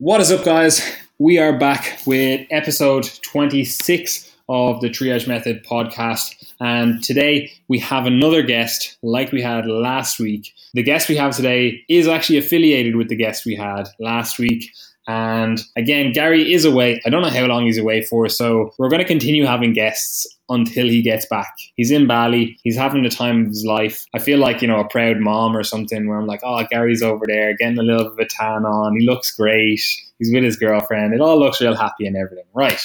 What is up, guys? We are back with episode 26 of the Triage Method podcast. And today we have another guest like we had last week. The guest we have today is actually affiliated with the guest we had last week. And again, Gary is away. I don't know how long he's away for, so we're going to continue having guests until he gets back. He's in Bali. He's having the time of his life. I feel like, you know, a proud mom or something where I'm like, oh, Gary's over there getting a little bit of a tan on. He looks great. He's with his girlfriend. It all looks real happy and everything. Right.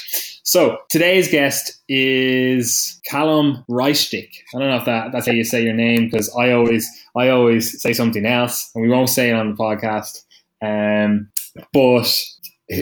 So today's guest is Callum Reichstick. I don't know if that, that's how you say your name because I always I always say something else and we won't say it on the podcast. Um, but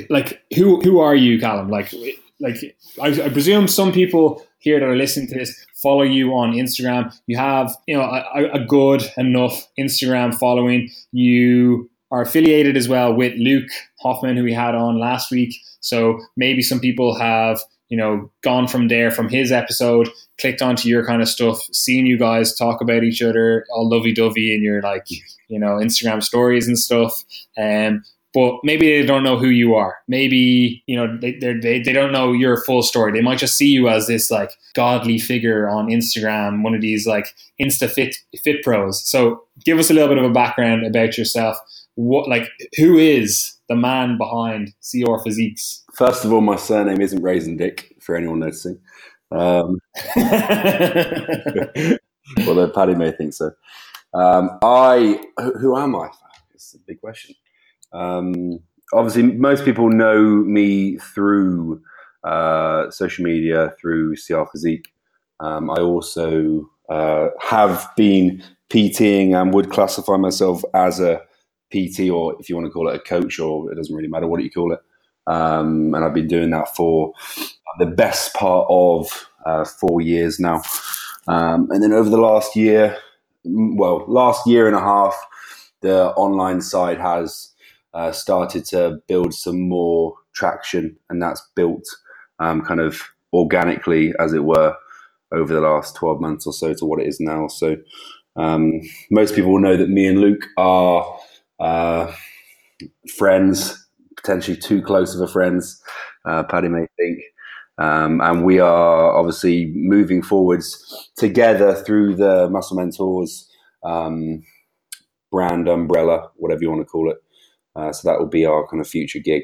like, who who are you, Callum? Like, like I, I presume some people here that are listening to this follow you on Instagram. You have you know a, a good enough Instagram following. You are affiliated as well with Luke Hoffman, who we had on last week. So maybe some people have you know gone from there from his episode clicked onto your kind of stuff seen you guys talk about each other all lovey-dovey in your like you know instagram stories and stuff um, but maybe they don't know who you are. Maybe you know they they they don't know your full story. They might just see you as this like godly figure on Instagram, one of these like Insta fit fit pros. So give us a little bit of a background about yourself. What like who is the man behind CR Physiques? First of all, my surname isn't Raisin Dick for anyone noticing. Um, although Paddy may think so. Um, I who am I? It's a big question. Um, obviously, most people know me through uh, social media, through CR Physique. Um, I also uh, have been PTing and would classify myself as a PT, or if you want to call it a coach, or it doesn't really matter what you call it. Um, and I've been doing that for the best part of uh, four years now. Um, and then over the last year, well, last year and a half, the online side has uh, started to build some more traction, and that's built um, kind of organically, as it were, over the last 12 months or so to what it is now. So um, most people will know that me and Luke are uh, friends, potentially too close of a friends, uh, Paddy may think. Um, and we are obviously moving forwards together through the Muscle Mentors um, brand umbrella, whatever you want to call it. Uh, so that will be our kind of future gig.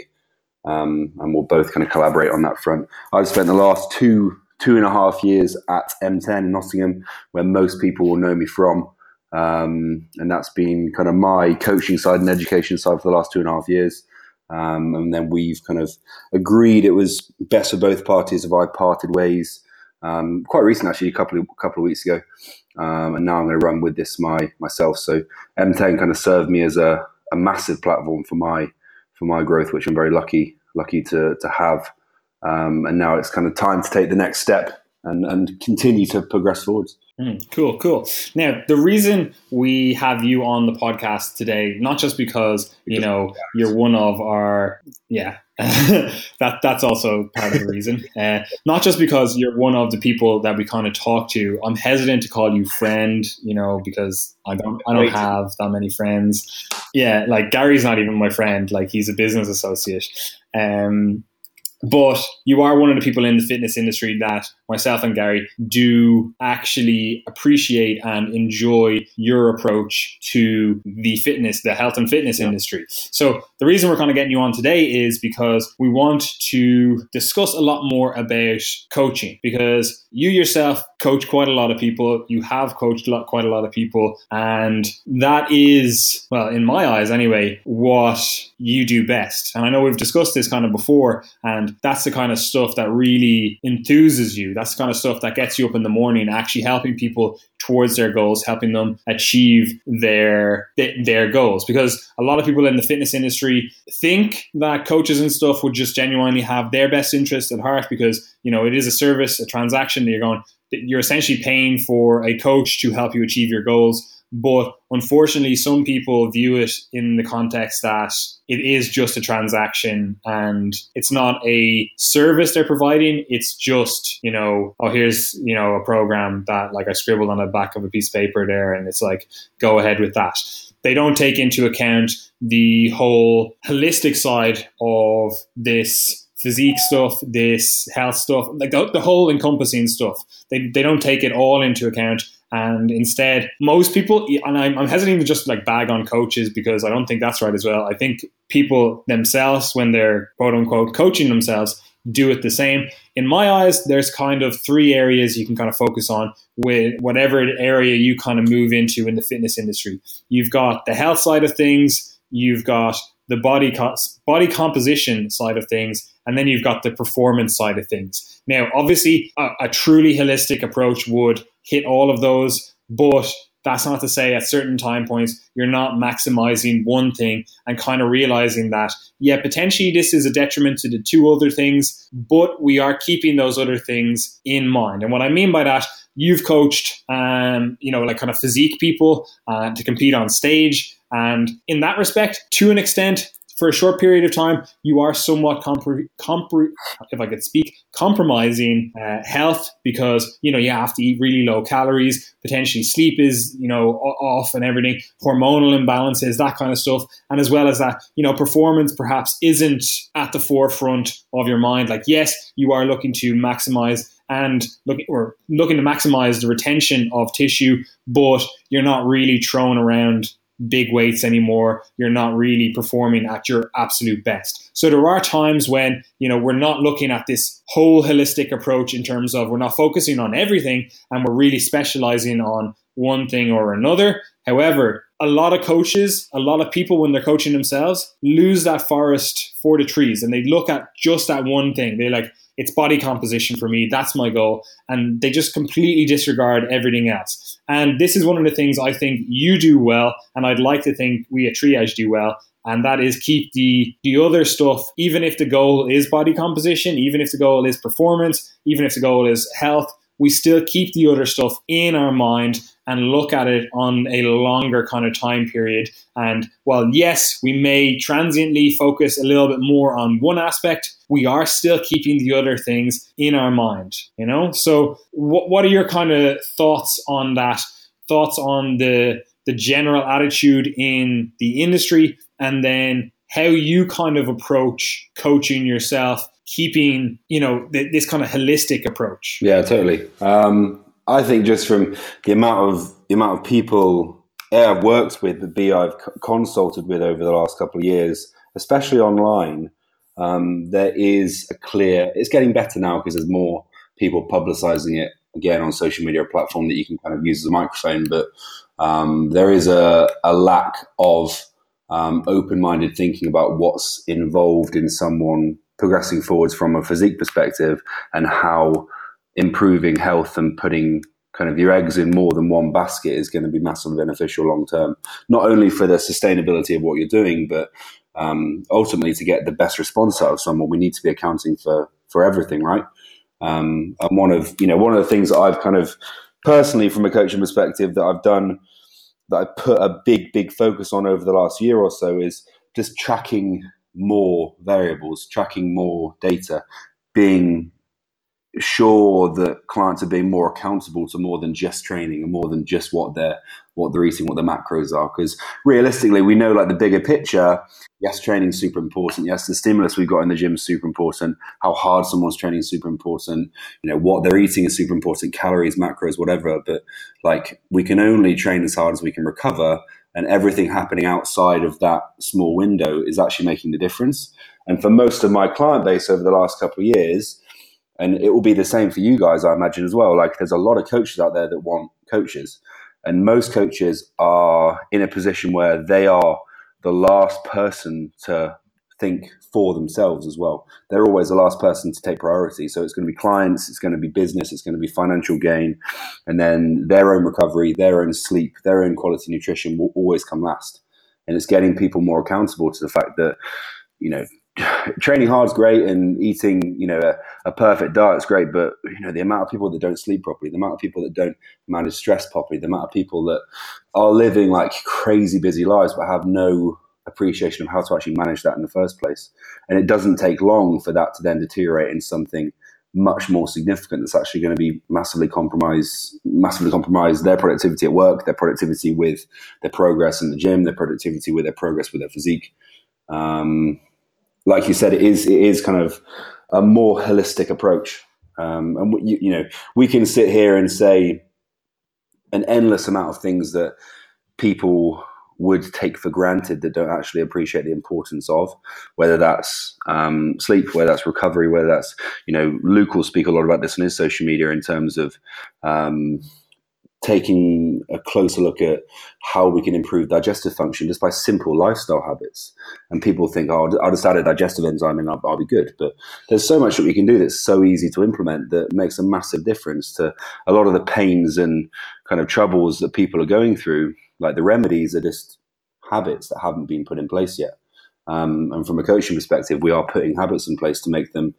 Um, and we'll both kind of collaborate on that front. I've spent the last two two and a half years at M10 in Nottingham, where most people will know me from, um, and that's been kind of my coaching side and education side for the last two and a half years. Um, and then we've kind of agreed it was best for both parties if I parted ways um, quite recent, actually, a couple of couple of weeks ago. Um, and now I'm going to run with this my myself. So M10 kind of served me as a a massive platform for my for my growth, which I'm very lucky lucky to to have. Um, and now it's kind of time to take the next step and and continue to progress forwards. Mm, cool, cool. Now, the reason we have you on the podcast today, not just because you know you're one of our, yeah, that that's also part of the reason. Uh, not just because you're one of the people that we kind of talk to. I'm hesitant to call you friend, you know, because I don't I don't have that many friends. Yeah, like Gary's not even my friend. Like he's a business associate. Um, but you are one of the people in the fitness industry that myself and Gary do actually appreciate and enjoy your approach to the fitness, the health and fitness yeah. industry. So the reason we're kind of getting you on today is because we want to discuss a lot more about coaching because you yourself coach quite a lot of people. You have coached a lot, quite a lot of people. And that is, well, in my eyes anyway, what you do best. And I know we've discussed this kind of before, and that's the kind of stuff that really enthuses you. That's the kind of stuff that gets you up in the morning, actually helping people towards their goals, helping them achieve their their goals. Because a lot of people in the fitness industry think that coaches and stuff would just genuinely have their best interest at heart because you know it is a service, a transaction that you're going. You're essentially paying for a coach to help you achieve your goals but unfortunately, some people view it in the context that it is just a transaction and it's not a service they're providing. It's just, you know, oh, here's, you know, a program that like I scribbled on the back of a piece of paper there and it's like, go ahead with that. they don't take into account the whole holistic side of this physique stuff, this health stuff, like the, the whole encompassing stuff. They, they don't take it all into account. And instead, most people, and I'm, I'm hesitating to just like bag on coaches because I don't think that's right as well. I think people themselves, when they're quote unquote coaching themselves, do it the same. In my eyes, there's kind of three areas you can kind of focus on with whatever area you kind of move into in the fitness industry. You've got the health side of things, you've got the body co- body composition side of things, and then you've got the performance side of things. Now, obviously, a, a truly holistic approach would hit all of those, but that's not to say at certain time points you're not maximizing one thing and kind of realizing that, yeah, potentially this is a detriment to the two other things, but we are keeping those other things in mind. And what I mean by that, you've coached, um, you know, like kind of physique people uh, to compete on stage. And in that respect, to an extent, for a short period of time, you are somewhat compre- compre- if I could speak, compromising uh, health because you know you have to eat really low calories. Potentially, sleep is you know off and everything, hormonal imbalances, that kind of stuff, and as well as that, you know, performance perhaps isn't at the forefront of your mind. Like, yes, you are looking to maximize and looking or looking to maximize the retention of tissue, but you're not really throwing around big weights anymore. You're not really performing at your absolute best. So there are times when, you know, we're not looking at this whole holistic approach in terms of we're not focusing on everything and we're really specializing on one thing or another. However, a lot of coaches, a lot of people when they're coaching themselves lose that forest for the trees and they look at just that one thing. They're like, it's body composition for me. That's my goal. And they just completely disregard everything else. And this is one of the things I think you do well. And I'd like to think we at Triage do well. And that is keep the, the other stuff, even if the goal is body composition, even if the goal is performance, even if the goal is health, we still keep the other stuff in our mind and look at it on a longer kind of time period. And while, yes, we may transiently focus a little bit more on one aspect, we are still keeping the other things in our mind, you know? So, what, what are your kind of thoughts on that? Thoughts on the, the general attitude in the industry, and then how you kind of approach coaching yourself keeping you know th- this kind of holistic approach yeah totally um, I think just from the amount of the amount of people A I've worked with, the B I've consulted with over the last couple of years, especially online, um, there is a clear. It's getting better now because there's more people publicizing it again on social media platform that you can kind of use as a microphone. But um, there is a, a lack of um, open-minded thinking about what's involved in someone progressing forwards from a physique perspective and how improving health and putting kind of your eggs in more than one basket is going to be massively beneficial long term, not only for the sustainability of what you're doing, but um, ultimately to get the best response out of someone, we need to be accounting for for everything, right? Um, and one of you know one of the things that I've kind of personally, from a coaching perspective, that I've done that I put a big big focus on over the last year or so is just tracking more variables, tracking more data, being sure that clients are being more accountable to more than just training and more than just what they're what they're eating, what the macros are. Because realistically, we know like the bigger picture. Yes, training is super important. Yes, the stimulus we've got in the gym is super important. How hard someone's training is super important. You know what they're eating is super important. Calories, macros, whatever. But like we can only train as hard as we can recover, and everything happening outside of that small window is actually making the difference. And for most of my client base over the last couple of years and it will be the same for you guys, I imagine, as well. Like, there's a lot of coaches out there that want coaches, and most coaches are in a position where they are the last person to think for themselves as well. They're always the last person to take priority. So it's going to be clients, it's going to be business, it's going to be financial gain, and then their own recovery, their own sleep, their own quality nutrition will always come last. And it's getting people more accountable to the fact that, you know, training hard is great and eating, you know, a, a perfect diet is great, but you know, the amount of people that don't sleep properly, the amount of people that don't manage stress properly, the amount of people that are living like crazy busy lives but have no appreciation of how to actually manage that in the first place. And it doesn't take long for that to then deteriorate into something much more significant that's actually going to be massively compromise massively compromise their productivity at work their productivity with their progress in the gym their productivity with their progress with their physique um, like you said it is it is kind of a more holistic approach um, and you, you know we can sit here and say an endless amount of things that people would take for granted that don't actually appreciate the importance of, whether that's um, sleep, whether that's recovery, whether that's, you know, Luke will speak a lot about this on his social media in terms of um, taking a closer look at how we can improve digestive function just by simple lifestyle habits. And people think, oh, I'll just add a digestive enzyme and I'll, I'll be good. But there's so much that we can do that's so easy to implement that makes a massive difference to a lot of the pains and kind of troubles that people are going through like the remedies are just habits that haven't been put in place yet. Um, and from a coaching perspective, we are putting habits in place to make them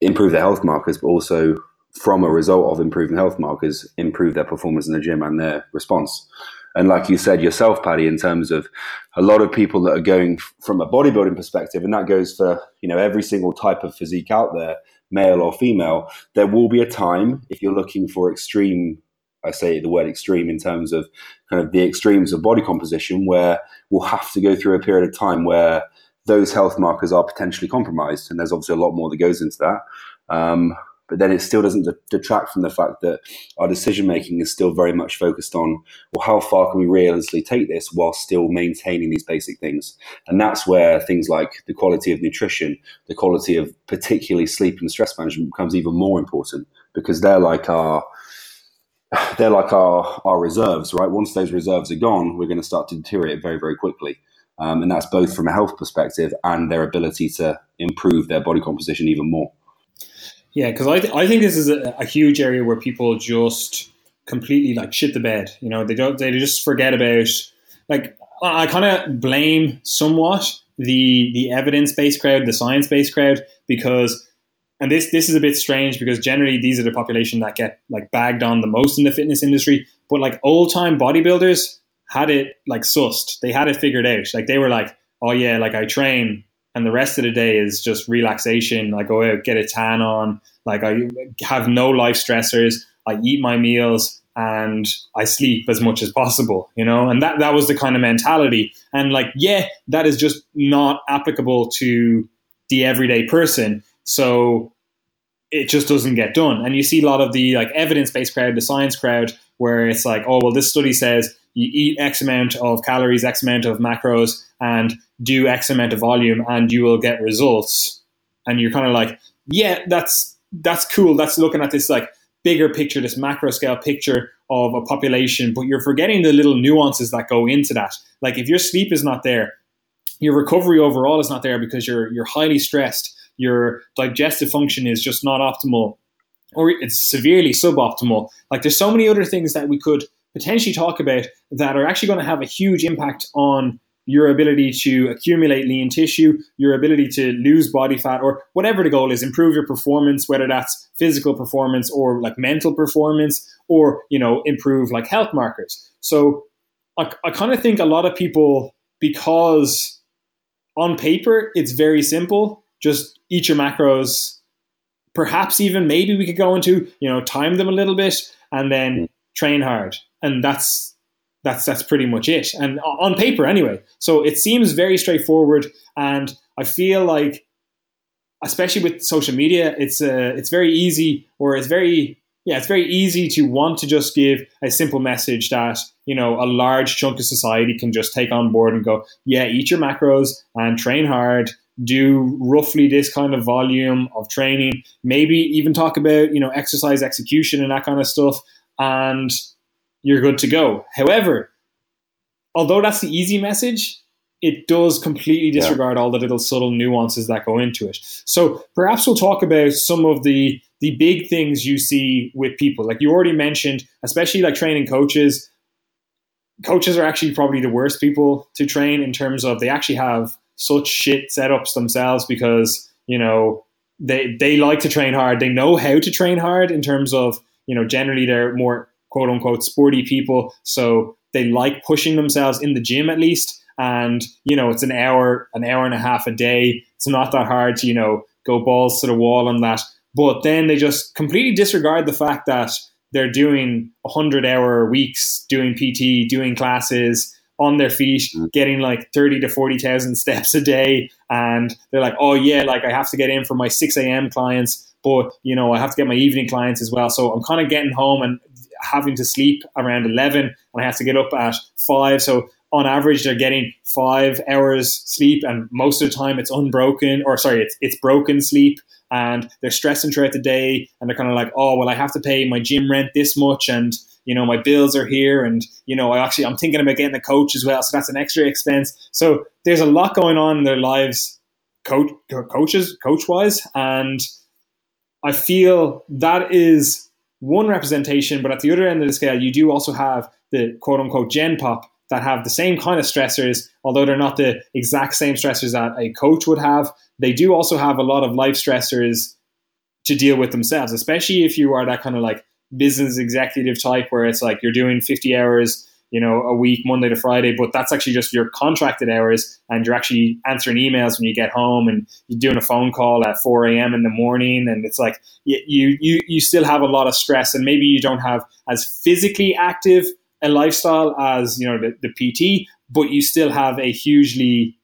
improve their health markers, but also from a result of improving health markers, improve their performance in the gym and their response. And like you said yourself, Paddy, in terms of a lot of people that are going from a bodybuilding perspective, and that goes for you know every single type of physique out there, male or female. There will be a time if you're looking for extreme I say the word extreme in terms of kind of the extremes of body composition, where we'll have to go through a period of time where those health markers are potentially compromised. And there's obviously a lot more that goes into that. Um, but then it still doesn't detract from the fact that our decision making is still very much focused on, well, how far can we realistically take this while still maintaining these basic things? And that's where things like the quality of nutrition, the quality of particularly sleep and stress management becomes even more important because they're like our they're like our, our reserves, right? Once those reserves are gone, we're going to start to deteriorate very, very quickly. Um, and that's both from a health perspective and their ability to improve their body composition even more. Yeah, because I, th- I think this is a, a, huge area where people just completely like shit the bed. You know, they don't they just forget about like I kind of blame somewhat the the evidence based crowd, the science based crowd, because and this this is a bit strange because generally these are the population that get like bagged on the most in the fitness industry. But like old time bodybuilders had it like sussed. They had it figured out. Like they were like, oh yeah, like I train and the rest of the day is just relaxation. I go out, get a tan on. Like I have no life stressors. I eat my meals and I sleep as much as possible, you know? And that, that was the kind of mentality. And like, yeah, that is just not applicable to the everyday person. So it just doesn't get done. And you see a lot of the like evidence based crowd, the science crowd, where it's like, oh well, this study says you eat X amount of calories, X amount of macros, and do X amount of volume, and you will get results. And you're kind of like, yeah, that's that's cool. That's looking at this like bigger picture, this macro scale picture of a population, but you're forgetting the little nuances that go into that. Like if your sleep is not there, your recovery overall is not there because you're you're highly stressed your digestive function is just not optimal or it's severely suboptimal. Like there's so many other things that we could potentially talk about that are actually going to have a huge impact on your ability to accumulate lean tissue, your ability to lose body fat, or whatever the goal is, improve your performance, whether that's physical performance or like mental performance, or you know, improve like health markers. So I, I kind of think a lot of people, because on paper it's very simple, just eat your macros. Perhaps even maybe we could go into you know time them a little bit and then mm. train hard, and that's that's that's pretty much it. And on paper, anyway. So it seems very straightforward, and I feel like, especially with social media, it's uh, it's very easy, or it's very yeah, it's very easy to want to just give a simple message that you know a large chunk of society can just take on board and go, yeah, eat your macros and train hard do roughly this kind of volume of training, maybe even talk about, you know, exercise execution and that kind of stuff, and you're good to go. However, although that's the easy message, it does completely disregard yeah. all the little subtle nuances that go into it. So perhaps we'll talk about some of the the big things you see with people. Like you already mentioned, especially like training coaches. Coaches are actually probably the worst people to train in terms of they actually have such shit setups themselves because you know they they like to train hard. They know how to train hard in terms of you know generally they're more quote unquote sporty people, so they like pushing themselves in the gym at least. And you know it's an hour, an hour and a half a day. It's not that hard to you know go balls to the wall on that. but then they just completely disregard the fact that they're doing 100 hour weeks doing pt doing classes on their feet mm. getting like 30 to 40,000 steps a day. And they're like oh yeah like i have to get in for my 6 a.m clients but you know i have to get my evening clients as well. So i'm kind of getting home and having to sleep around 11 and i have to get up at 5 so on average they're getting five hours sleep and most of the time it's unbroken or sorry it's, it's broken sleep. And they're stressing throughout the day and they're kind of like oh well i have to pay my gym rent this much and you know my bills are here and you know i actually i'm thinking about getting a coach as well. So that's an extra expense. So there's a lot going on in their lives coach coaches coach wise and i feel that is one representation but at the other end of the scale you do also have the quote unquote gen pop that have the same kind of stressors, although they're not the exact same stressors that a coach would have. They do also have a lot of life stressors to deal with themselves, especially if you are that kind of like business executive type where it's like you're doing 50 hours you know a week monday to friday but that's actually just your contracted hours and you're actually answering emails when you get home and you're doing a phone call at 4 a.m in the morning and it's like you you you still have a lot of stress and maybe you don't have as physically active a lifestyle as you know the, the PT, but you still have a hugely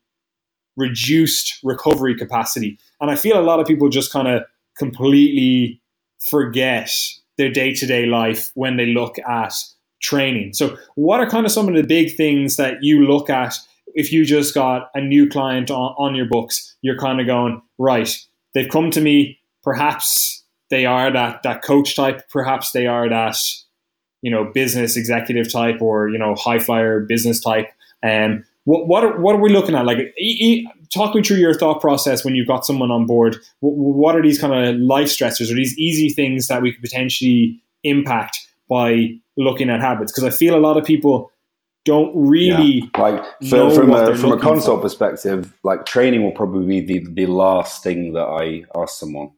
reduced recovery capacity. And I feel a lot of people just kind of completely forget their day to day life when they look at training. So, what are kind of some of the big things that you look at if you just got a new client on, on your books? You're kind of going, right, they've come to me, perhaps they are that, that coach type, perhaps they are that you know business executive type or you know high flyer business type. Um, what what are, what are we looking at? Like, talk me through your thought process when you've got someone on board. W- what are these kind of life stressors or these easy things that we could potentially impact by looking at habits? Because I feel a lot of people don't really yeah. like so from a from a consult for. perspective. Like training will probably be the, the last thing that I ask someone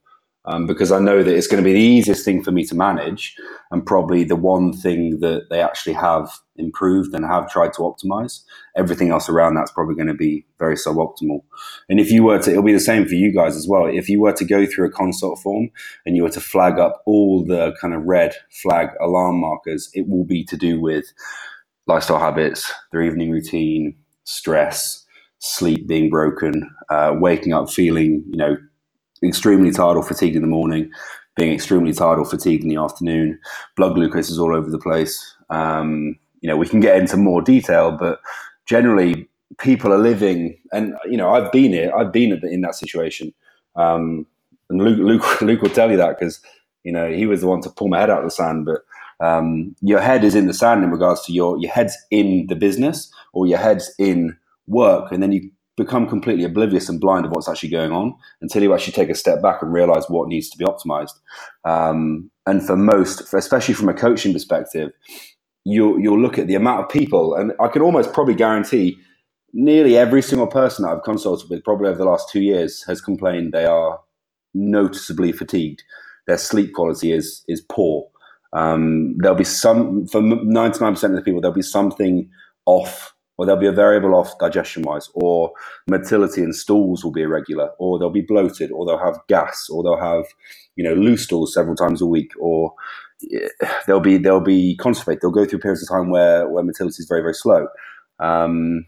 um, because I know that it's going to be the easiest thing for me to manage and probably the one thing that they actually have improved and have tried to optimize. Everything else around that's probably going to be very suboptimal. And if you were to, it'll be the same for you guys as well. If you were to go through a consult form and you were to flag up all the kind of red flag alarm markers, it will be to do with lifestyle habits, their evening routine, stress, sleep being broken, uh, waking up feeling, you know, extremely tired or fatigued in the morning, being extremely tired or fatigued in the afternoon. Blood glucose is all over the place. Um, you know, we can get into more detail, but generally, people are living, and you know, I've been here. I've been in that situation, um, and Luke, Luke, Luke will tell you that because you know he was the one to pull my head out of the sand. But um, your head is in the sand in regards to your your head's in the business or your head's in work, and then you become completely oblivious and blind of what's actually going on until you actually take a step back and realize what needs to be optimized. Um, and for most, for, especially from a coaching perspective, you'll, you'll look at the amount of people, and I can almost probably guarantee nearly every single person that I've consulted with, probably over the last two years, has complained they are noticeably fatigued. Their sleep quality is is poor. Um, there'll be some for ninety nine percent of the people. There'll be something off or there'll be a variable off digestion wise, or motility in stools will be irregular, or they'll be bloated, or they'll have gas, or they'll have, you know, loose stools several times a week, or they'll be they'll be constipated. They'll go through periods of time where where motility is very very slow. Um,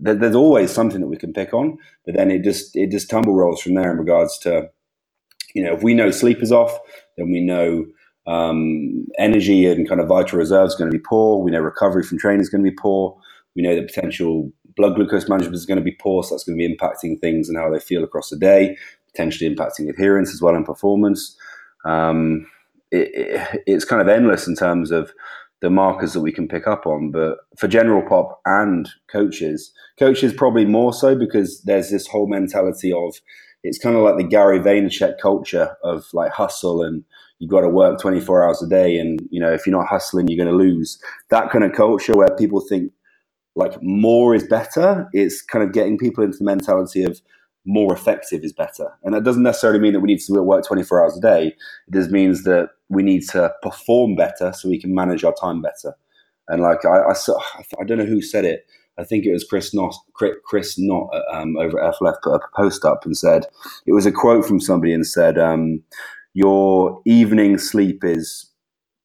there, there's always something that we can pick on, but then it just it just tumble rolls from there in regards to, you know, if we know sleep is off, then we know um, energy and kind of vital reserves going to be poor. We know recovery from training is going to be poor. We know that potential blood glucose management is going to be poor, so that's going to be impacting things and how they feel across the day, potentially impacting adherence as well and performance. Um, it, it, it's kind of endless in terms of the markers that we can pick up on. But for general pop and coaches, coaches probably more so because there's this whole mentality of it's kind of like the Gary Vaynerchuk culture of like hustle and you've got to work 24 hours a day and you know if you're not hustling you're going to lose that kind of culture where people think like more is better. It's kind of getting people into the mentality of more effective is better. And that doesn't necessarily mean that we need to work 24 hours a day. It just means that we need to perform better so we can manage our time better. And like, I, I, I don't know who said it. I think it was Chris Knott, Chris Knott um, over at FLF put a post up and said, it was a quote from somebody and said, um, your evening sleep is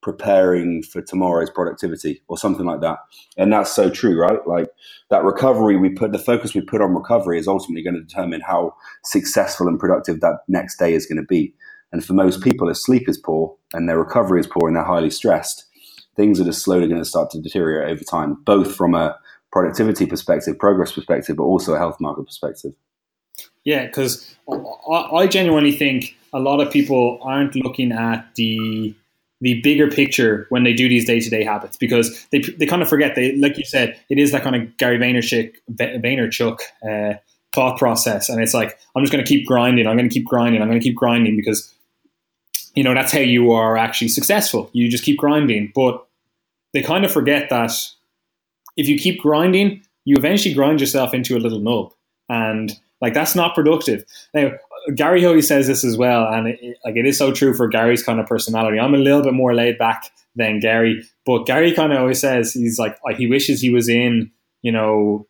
preparing for tomorrow's productivity or something like that. And that's so true, right? Like that recovery we put, the focus we put on recovery is ultimately going to determine how successful and productive that next day is going to be. And for most people, if sleep is poor and their recovery is poor and they're highly stressed, things are just slowly going to start to deteriorate over time, both from a productivity perspective, progress perspective, but also a health market perspective. Yeah, because I genuinely think a lot of people aren't looking at the the bigger picture when they do these day to day habits because they, they kind of forget they like you said it is that kind of Gary Vaynerchuk Vaynerchuk uh, thought process. And it's like I'm just going to keep grinding I'm going to keep grinding I'm going to keep grinding because you know that's how you are actually successful. You just keep grinding. But they kind of forget that if you keep grinding you eventually grind yourself into a little nub. And like that's not productive. Now Gary always says this as well, and it, like it is so true for Gary's kind of personality. I'm a little bit more laid back than Gary, but Gary kind of always says he's like he wishes he was in you know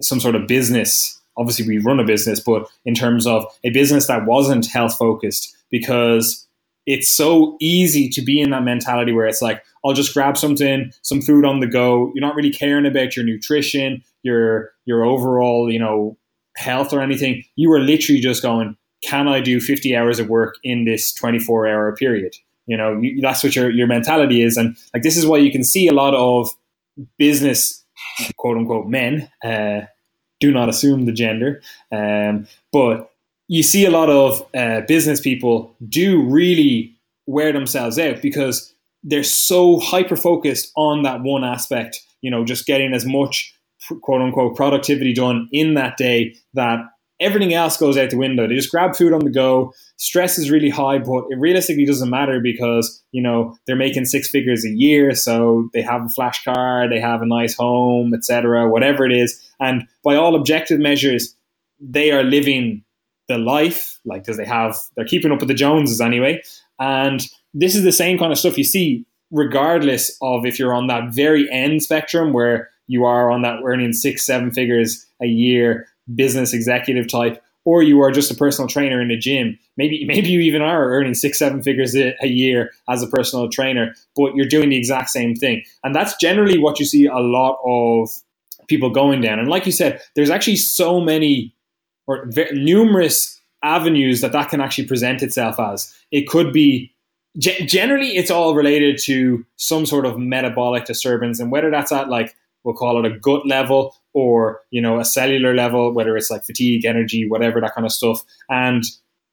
some sort of business. Obviously, we run a business, but in terms of a business that wasn't health focused, because it's so easy to be in that mentality where it's like I'll just grab something, some food on the go. You're not really caring about your nutrition, your your overall, you know, health or anything. You are literally just going, can I do 50 hours of work in this 24 hour period? You know, that's what your, your mentality is. And like, this is why you can see a lot of business, quote unquote, men, uh, do not assume the gender. Um, but you see a lot of uh, business people do really wear themselves out because they're so hyper focused on that one aspect, you know, just getting as much quote unquote productivity done in that day that everything else goes out the window. They just grab food on the go. Stress is really high, but it realistically doesn't matter because you know they're making six figures a year, so they have a flash car, they have a nice home, etc. Whatever it is, and by all objective measures, they are living the life. Like, because they have? They're keeping up with the Joneses anyway, and this is the same kind of stuff you see, regardless of if you're on that very end spectrum where you are on that earning six, seven figures a year business executive type, or you are just a personal trainer in a gym. Maybe maybe you even are earning six, seven figures a, a year as a personal trainer, but you're doing the exact same thing. And that's generally what you see a lot of people going down. And like you said, there's actually so many or numerous avenues that that can actually present itself as. It could be generally it's all related to some sort of metabolic disturbance and whether that's at like we'll call it a gut level or you know a cellular level whether it's like fatigue energy whatever that kind of stuff. And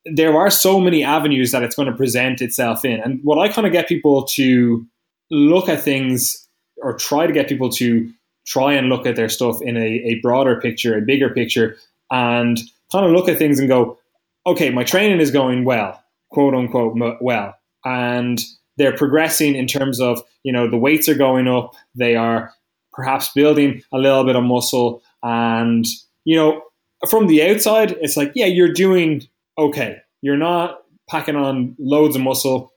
there are so many avenues that it's going to present itself in. And what i kind of get people to look at things or try to get people to try and look at their stuff in a, a broader picture a bigger picture and kind of look at things and go okay my training is going well quote unquote well. And they're progressing in terms of you know the weights are going up they are perhaps building a little bit of muscle. And, you know, from the outside, it's like, yeah, you're doing okay. You're not packing on loads of muscle.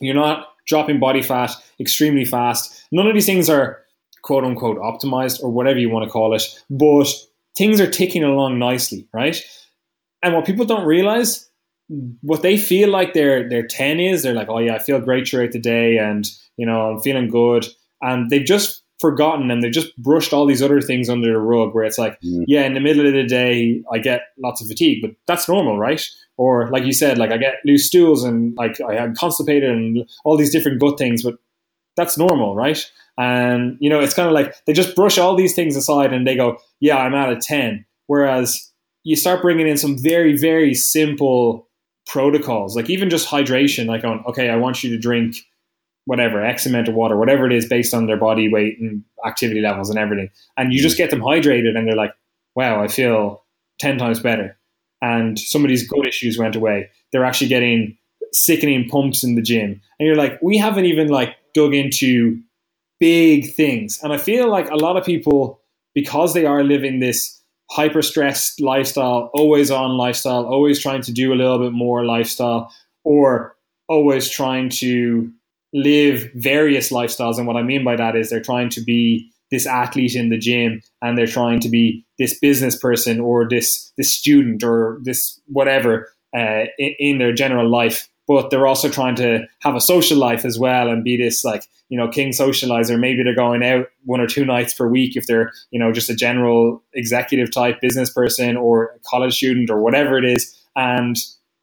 You're not dropping body fat extremely fast. None of these things are quote unquote optimized or whatever you want to call it, but things are ticking along nicely, right? And what people don't realize, what they feel like their their 10 is, they're like, oh yeah, I feel great throughout the day and you know, I'm feeling good. And they've just forgotten and they just brushed all these other things under the rug where it's like, mm. yeah, in the middle of the day, I get lots of fatigue, but that's normal, right? Or like you said, like I get loose stools and like I am constipated and all these different gut things, but that's normal, right? And, you know, it's kind of like they just brush all these things aside and they go, yeah, I'm out of 10. Whereas you start bringing in some very, very simple protocols, like even just hydration, like going, okay, I want you to drink whatever X amount of water, whatever it is, based on their body weight and activity levels and everything. And you just get them hydrated, and they're like, "Wow, I feel ten times better." And some of these gut issues went away. They're actually getting sickening pumps in the gym, and you're like, we haven't even like dug into big things. And I feel like a lot of people, because they are living this hyper stressed lifestyle, always on lifestyle, always trying to do a little bit more lifestyle, or always trying to live various lifestyles. And what I mean by that is they're trying to be this athlete in the gym and they're trying to be this business person or this this student or this whatever uh, in, in, their general life. but they're also trying to have a social life as well and be this like you know king socializer. Maybe they're going out one or two nights per week if they're you know just a general executive type business person or college student or whatever it is, and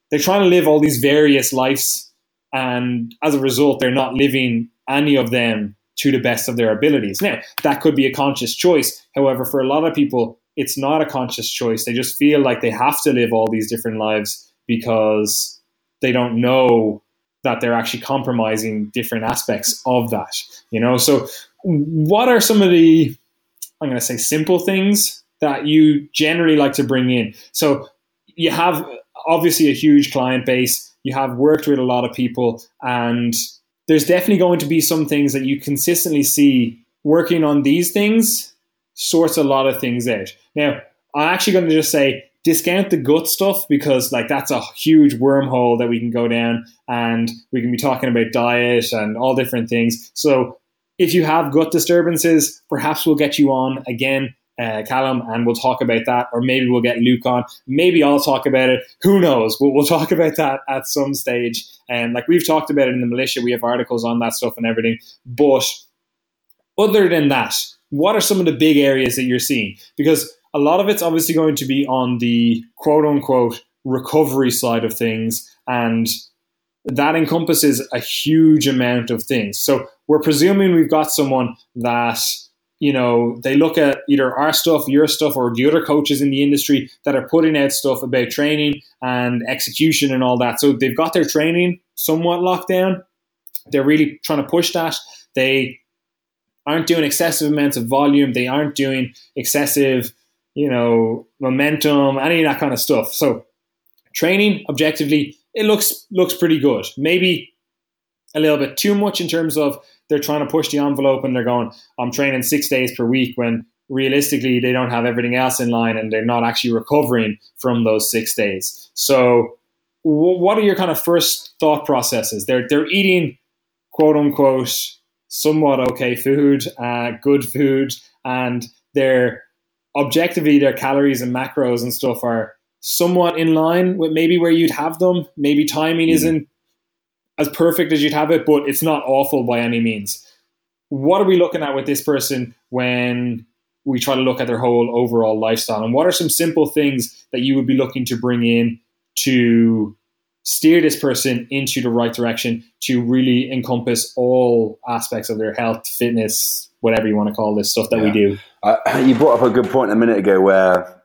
they're trying to live all these various lives, and as a result, they're not living any of them to the best of their abilities. Now, that could be a conscious choice. However, for a lot of people, it's not a conscious choice. They just feel like they have to live all these different lives because they don't know that they're actually compromising different aspects of that. You know, so what are some of the I'm going to say simple things that you generally like to bring in? So you have obviously a huge client base. You have worked with a lot of people, and there's definitely going to be some things that you consistently see working on these things sorts a lot of things out. Now, I'm actually going to just say discount the gut stuff because like that's a huge wormhole that we can go down and we can be talking about diet and all different things. So if you have gut disturbances, perhaps we'll get you on again, uh, Callum, and we'll talk about that. Or maybe we'll get Luke on. Maybe I'll talk about it. Who knows? We'll, we'll talk about that at some stage. And like we've talked about it in the militia, we have articles on that stuff and everything. But other than that, what are some of the big areas that you're seeing? Because a lot of it's obviously going to be on the quote unquote recovery side of things. And that encompasses a huge amount of things. So we're presuming we've got someone that, you know, they look at either our stuff, your stuff, or the other coaches in the industry that are putting out stuff about training and execution and all that. So they've got their training somewhat locked down. They're really trying to push that. They aren't doing excessive amounts of volume. They aren't doing excessive, you know, momentum, any of that kind of stuff. So training objectively, it looks looks pretty good. Maybe a little bit too much in terms of they're trying to push the envelope and they're going, I'm training six days per week when realistically they don't have everything else in line and they're not actually recovering from those six days. So what are your kind of first thought processes? They're they're eating quote unquote somewhat okay food, uh, good food, and they're objectively their calories and macros and stuff are somewhat in line with maybe where you'd have them. Maybe timing mm. isn't as perfect as you'd have it, but it's not awful by any means. What are we looking at with this person when we try to look at their whole overall lifestyle? And what are some simple things that you would be looking to bring in to steer this person into the right direction to really encompass all aspects of their health, fitness, whatever you want to call this stuff that yeah. we do. Uh, you brought up a good point a minute ago where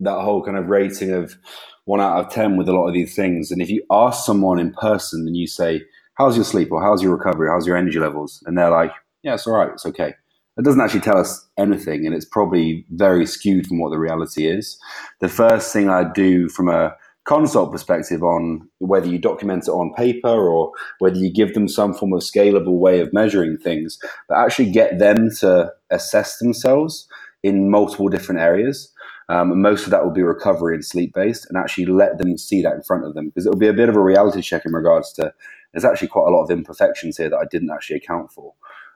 that whole kind of rating of one out of 10 with a lot of these things. And if you ask someone in person and you say, How's your sleep or how's your recovery? How's your energy levels? And they're like, Yeah, it's all right. It's okay. It doesn't actually tell us anything. And it's probably very skewed from what the reality is. The first thing I do from a consult perspective on whether you document it on paper or whether you give them some form of scalable way of measuring things, but actually get them to assess themselves in multiple different areas. Um, most of that will be recovery and sleep based, and actually let them see that in front of them because it'll be a bit of a reality check in regards to there's actually quite a lot of imperfections here that I didn't actually account for.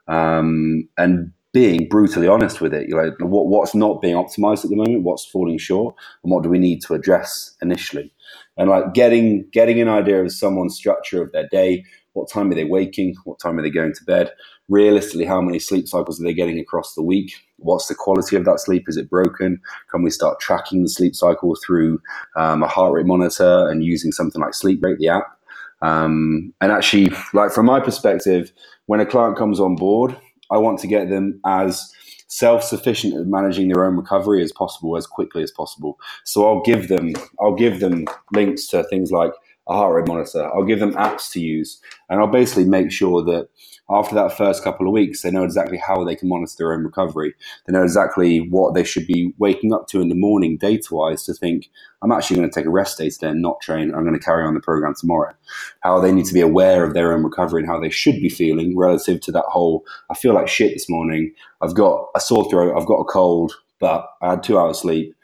Um, and being brutally honest with it. You know, what, what's not being optimized at the moment, what's falling short, and what do we need to address initially? And like getting getting an idea of someone's structure of their day, what time are they waking, what time are they going to bed, realistically, how many sleep cycles are they getting across the week, what's the quality of that sleep, is it broken? Can we start tracking the sleep cycle through um, a heart rate monitor and using something like Sleep Rate, the app? Um, and actually, like from my perspective, when a client comes on board, I want to get them as self sufficient at managing their own recovery as possible, as quickly as possible. So I'll give them I'll give them links to things like a heart rate monitor. I'll give them apps to use, and I'll basically make sure that after that first couple of weeks, they know exactly how they can monitor their own recovery. They know exactly what they should be waking up to in the morning, data wise, to think, I'm actually going to take a rest day today and not train. I'm going to carry on the program tomorrow. How they need to be aware of their own recovery and how they should be feeling relative to that whole, I feel like shit this morning. I've got a sore throat. I've got a cold, but I had two hours sleep.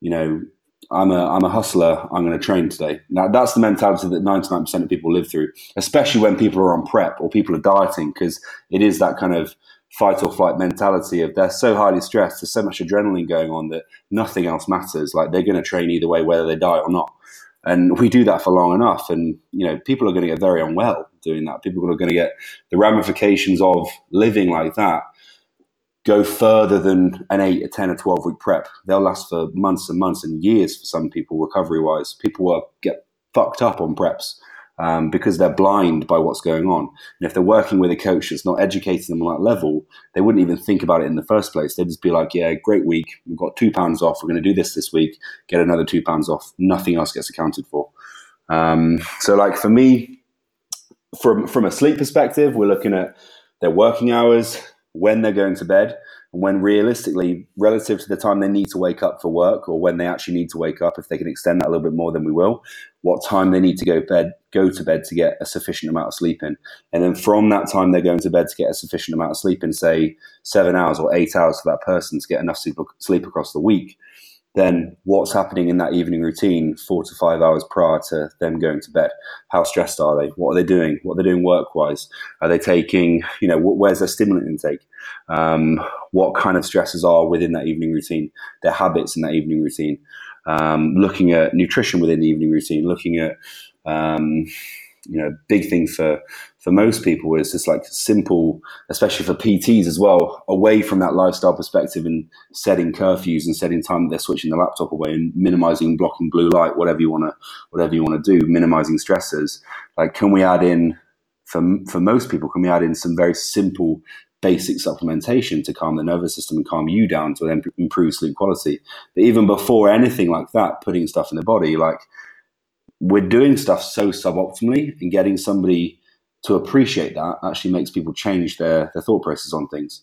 You know, I'm a I'm a hustler. I'm going to train today. Now that's the mentality that 99% of people live through, especially when people are on prep or people are dieting, because it is that kind of fight or flight mentality of they're so highly stressed. There's so much adrenaline going on that nothing else matters. Like they're going to train either way, whether they die or not. And we do that for long enough, and you know, people are going to get very unwell doing that. People are going to get the ramifications of living like that go further than an eight, a ten, or twelve week prep. They'll last for months and months and years for some people, recovery wise. People will get fucked up on preps um, because they're blind by what's going on. And if they're working with a coach that's not educating them on that level, they wouldn't even think about it in the first place. They'd just be like, "Yeah, great week. We've got two pounds off. We're going to do this this week. Get another two pounds off. Nothing else gets accounted for." Um, so, like for me, from from a sleep perspective, we're looking at their working hours, when they're going to bed, and when realistically, relative to the time they need to wake up for work, or when they actually need to wake up, if they can extend that a little bit more, then we will. What time they need to go bed, go to bed to get a sufficient amount of sleep in, and then from that time they're going to bed to get a sufficient amount of sleep in, say seven hours or eight hours for that person to get enough sleep, sleep across the week then what's happening in that evening routine four to five hours prior to them going to bed? How stressed are they? What are they doing? What are they doing work wise? Are they taking, you know, where's their stimulant intake? Um, what kind of stresses are within that evening routine? Their habits in that evening routine? Um, looking at nutrition within the evening routine, looking at, um, you know, big thing for for most people is just like simple, especially for PTs as well, away from that lifestyle perspective and setting curfews and setting time they're switching the laptop away and minimizing blocking blue light, whatever you want to, whatever you want to do, minimizing stressors. Like, can we add in for for most people? Can we add in some very simple basic supplementation to calm the nervous system and calm you down to then improve sleep quality. But even before anything like that, putting stuff in the body, like we're doing stuff so suboptimally and getting somebody to appreciate that actually makes people change their, their thought process on things.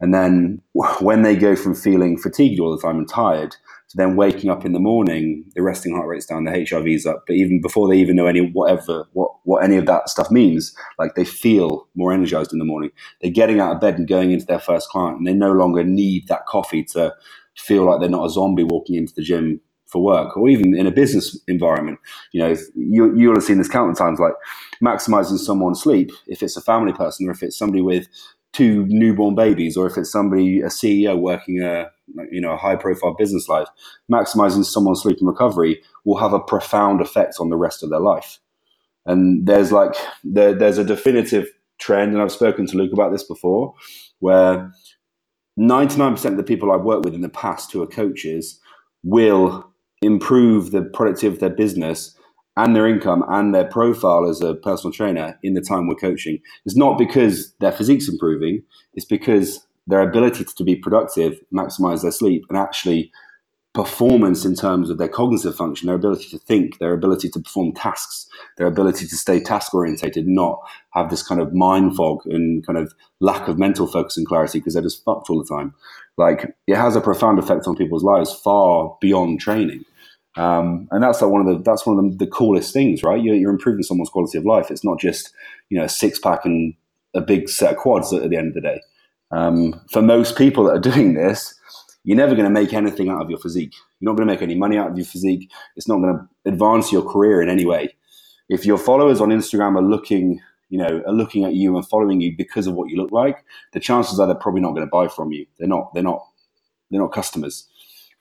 And then when they go from feeling fatigued all the time and tired to then waking up in the morning, the resting heart rate's down, the HRV's up, but even before they even know any whatever what, what any of that stuff means, like they feel more energized in the morning. They're getting out of bed and going into their first client and they no longer need that coffee to feel like they're not a zombie walking into the gym for work or even in a business environment. You know, you, you'll have seen this countless times, like maximizing someone's sleep, if it's a family person or if it's somebody with two newborn babies or if it's somebody, a CEO working a, you know, a high profile business life, maximizing someone's sleep and recovery will have a profound effect on the rest of their life. And there's like, there, there's a definitive trend, and I've spoken to Luke about this before, where 99% of the people I've worked with in the past who are coaches will improve the productivity of their business and their income and their profile as a personal trainer in the time we're coaching It's not because their physique's improving, it's because their ability to be productive, maximize their sleep, and actually performance in terms of their cognitive function, their ability to think, their ability to perform tasks, their ability to stay task orientated, not have this kind of mind fog and kind of lack of mental focus and clarity because they're just fucked all the time. Like it has a profound effect on people's lives far beyond training. Um, and that's like one of the that's one of the, the coolest things, right? You're, you're, improving someone's quality of life. It's not just you know a six pack and a big set of quads at, the end of the day. Um, for most people that are doing this, you're never going to make anything out of your physique. You're not going to make any money out of your physique. It's not going to advance your career in any way. If your followers on Instagram are looking, you know, are looking at you and following you because of what you look like, the chances are they're probably not going to buy from you. They're not. They're not. They're not customers.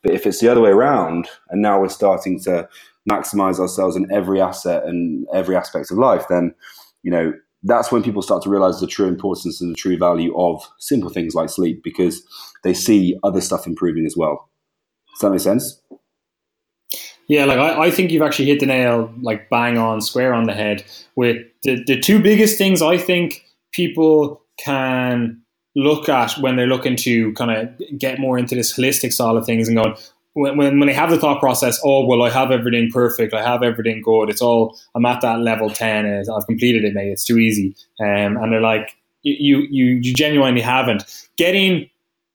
But if it's the other way around, and now we're starting to maximize ourselves in every asset and every aspect of life, then you know that's when people start to realize the true importance and the true value of simple things like sleep because they see other stuff improving as well. Does that make sense? Yeah, like I, I think you've actually hit the nail like bang on, square on the head with the, the two biggest things I think people can look at when they're looking to kind of get more into this holistic side of things and going when, when, when they have the thought process, oh well, I have everything perfect, I have everything good, it's all I'm at that level ten, and I've completed it, mate. It's too easy, um, and they're like, you you you genuinely haven't. Getting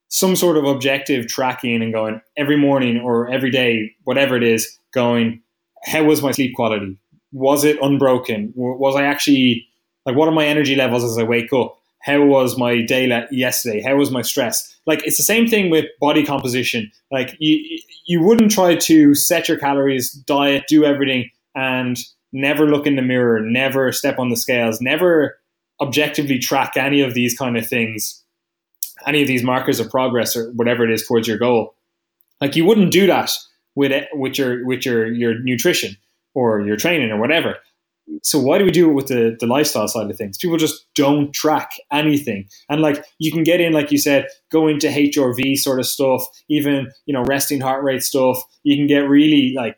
some sort of objective tracking and going every morning or every day, whatever it is, going, how was my sleep quality? Was it unbroken? Was I actually like what are my energy levels as I wake up? How was my day yesterday? How was my stress? Like it's the same thing with body composition. Like you, you wouldn't try to set your calories, diet, do everything, and never look in the mirror, never step on the scales, never objectively track any of these kind of things, any of these markers of progress or whatever it is towards your goal. Like you wouldn't do that with with your with your your nutrition or your training or whatever. So why do we do it with the, the lifestyle side of things? People just don't track anything. And like you can get in, like you said, go into HRV sort of stuff, even, you know, resting heart rate stuff. You can get really like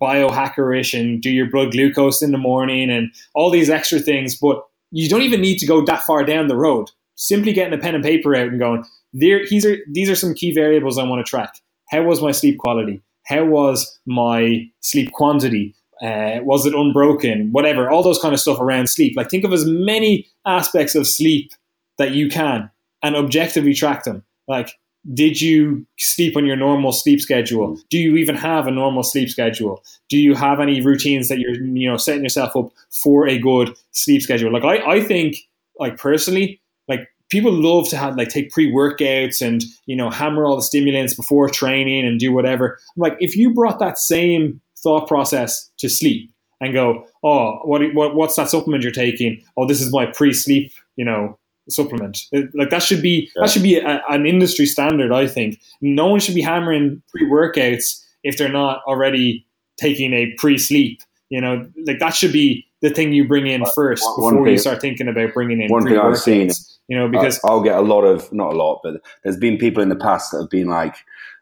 biohackerish and do your blood glucose in the morning and all these extra things, but you don't even need to go that far down the road. Simply getting a pen and paper out and going, there these are these are some key variables I want to track. How was my sleep quality? How was my sleep quantity? Uh, was it unbroken? Whatever, all those kind of stuff around sleep. Like think of as many aspects of sleep that you can and objectively track them. Like did you sleep on your normal sleep schedule? Do you even have a normal sleep schedule? Do you have any routines that you're you know setting yourself up for a good sleep schedule? Like I, I think like personally, like people love to have like take pre workouts and you know hammer all the stimulants before training and do whatever. Like if you brought that same thought process to sleep and go, oh, what, what what's that supplement you're taking? Oh, this is my pre sleep, you know, supplement. It, like that should be yeah. that should be a, an industry standard. I think no one should be hammering pre workouts if they're not already taking a pre sleep. You know, like that should be the thing you bring in first one before thing, you start thinking about bringing in. One thing I've seen, you know, because uh, I'll get a lot of not a lot, but there's been people in the past that have been like,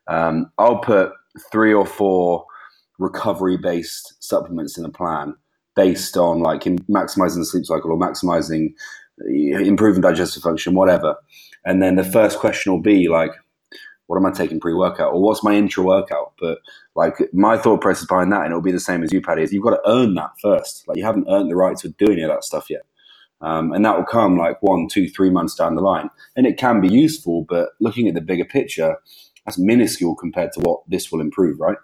um, I'll put three or four recovery based supplements in a plan based on like maximizing the sleep cycle or maximizing improving digestive function, whatever. And then the first question will be like, what am I taking pre workout or what's my intra workout? But like my thought process behind that, and it'll be the same as you, Paddy, is you've got to earn that first. Like you haven't earned the right to do any of that stuff yet. Um, and that will come like one, two, three months down the line. And it can be useful, but looking at the bigger picture, that's minuscule compared to what this will improve, right?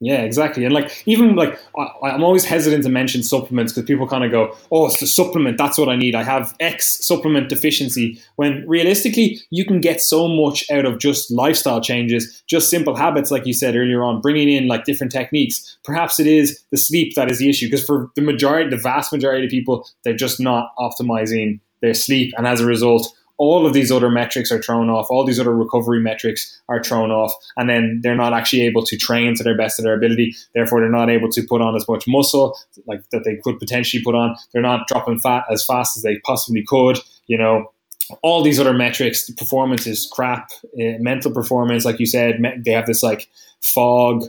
Yeah, exactly. And like, even like, I, am always hesitant to mention supplements because people kind of go, oh, it's the supplement. That's what I need. I have X supplement deficiency. When realistically, you can get so much out of just lifestyle changes, just simple habits, like you said earlier on, bringing in like different techniques. Perhaps it is the sleep that is the issue because for the majority, the vast majority of people, they're just not optimizing their sleep. And as a result, all of these other metrics are thrown off, all these other recovery metrics are thrown off, and then they're not actually able to train to their best of their ability. Therefore, they're not able to put on as much muscle like that they could potentially put on. They're not dropping fat as fast as they possibly could. You know, all these other metrics, the performance is crap. Uh, mental performance, like you said, they have this like fog.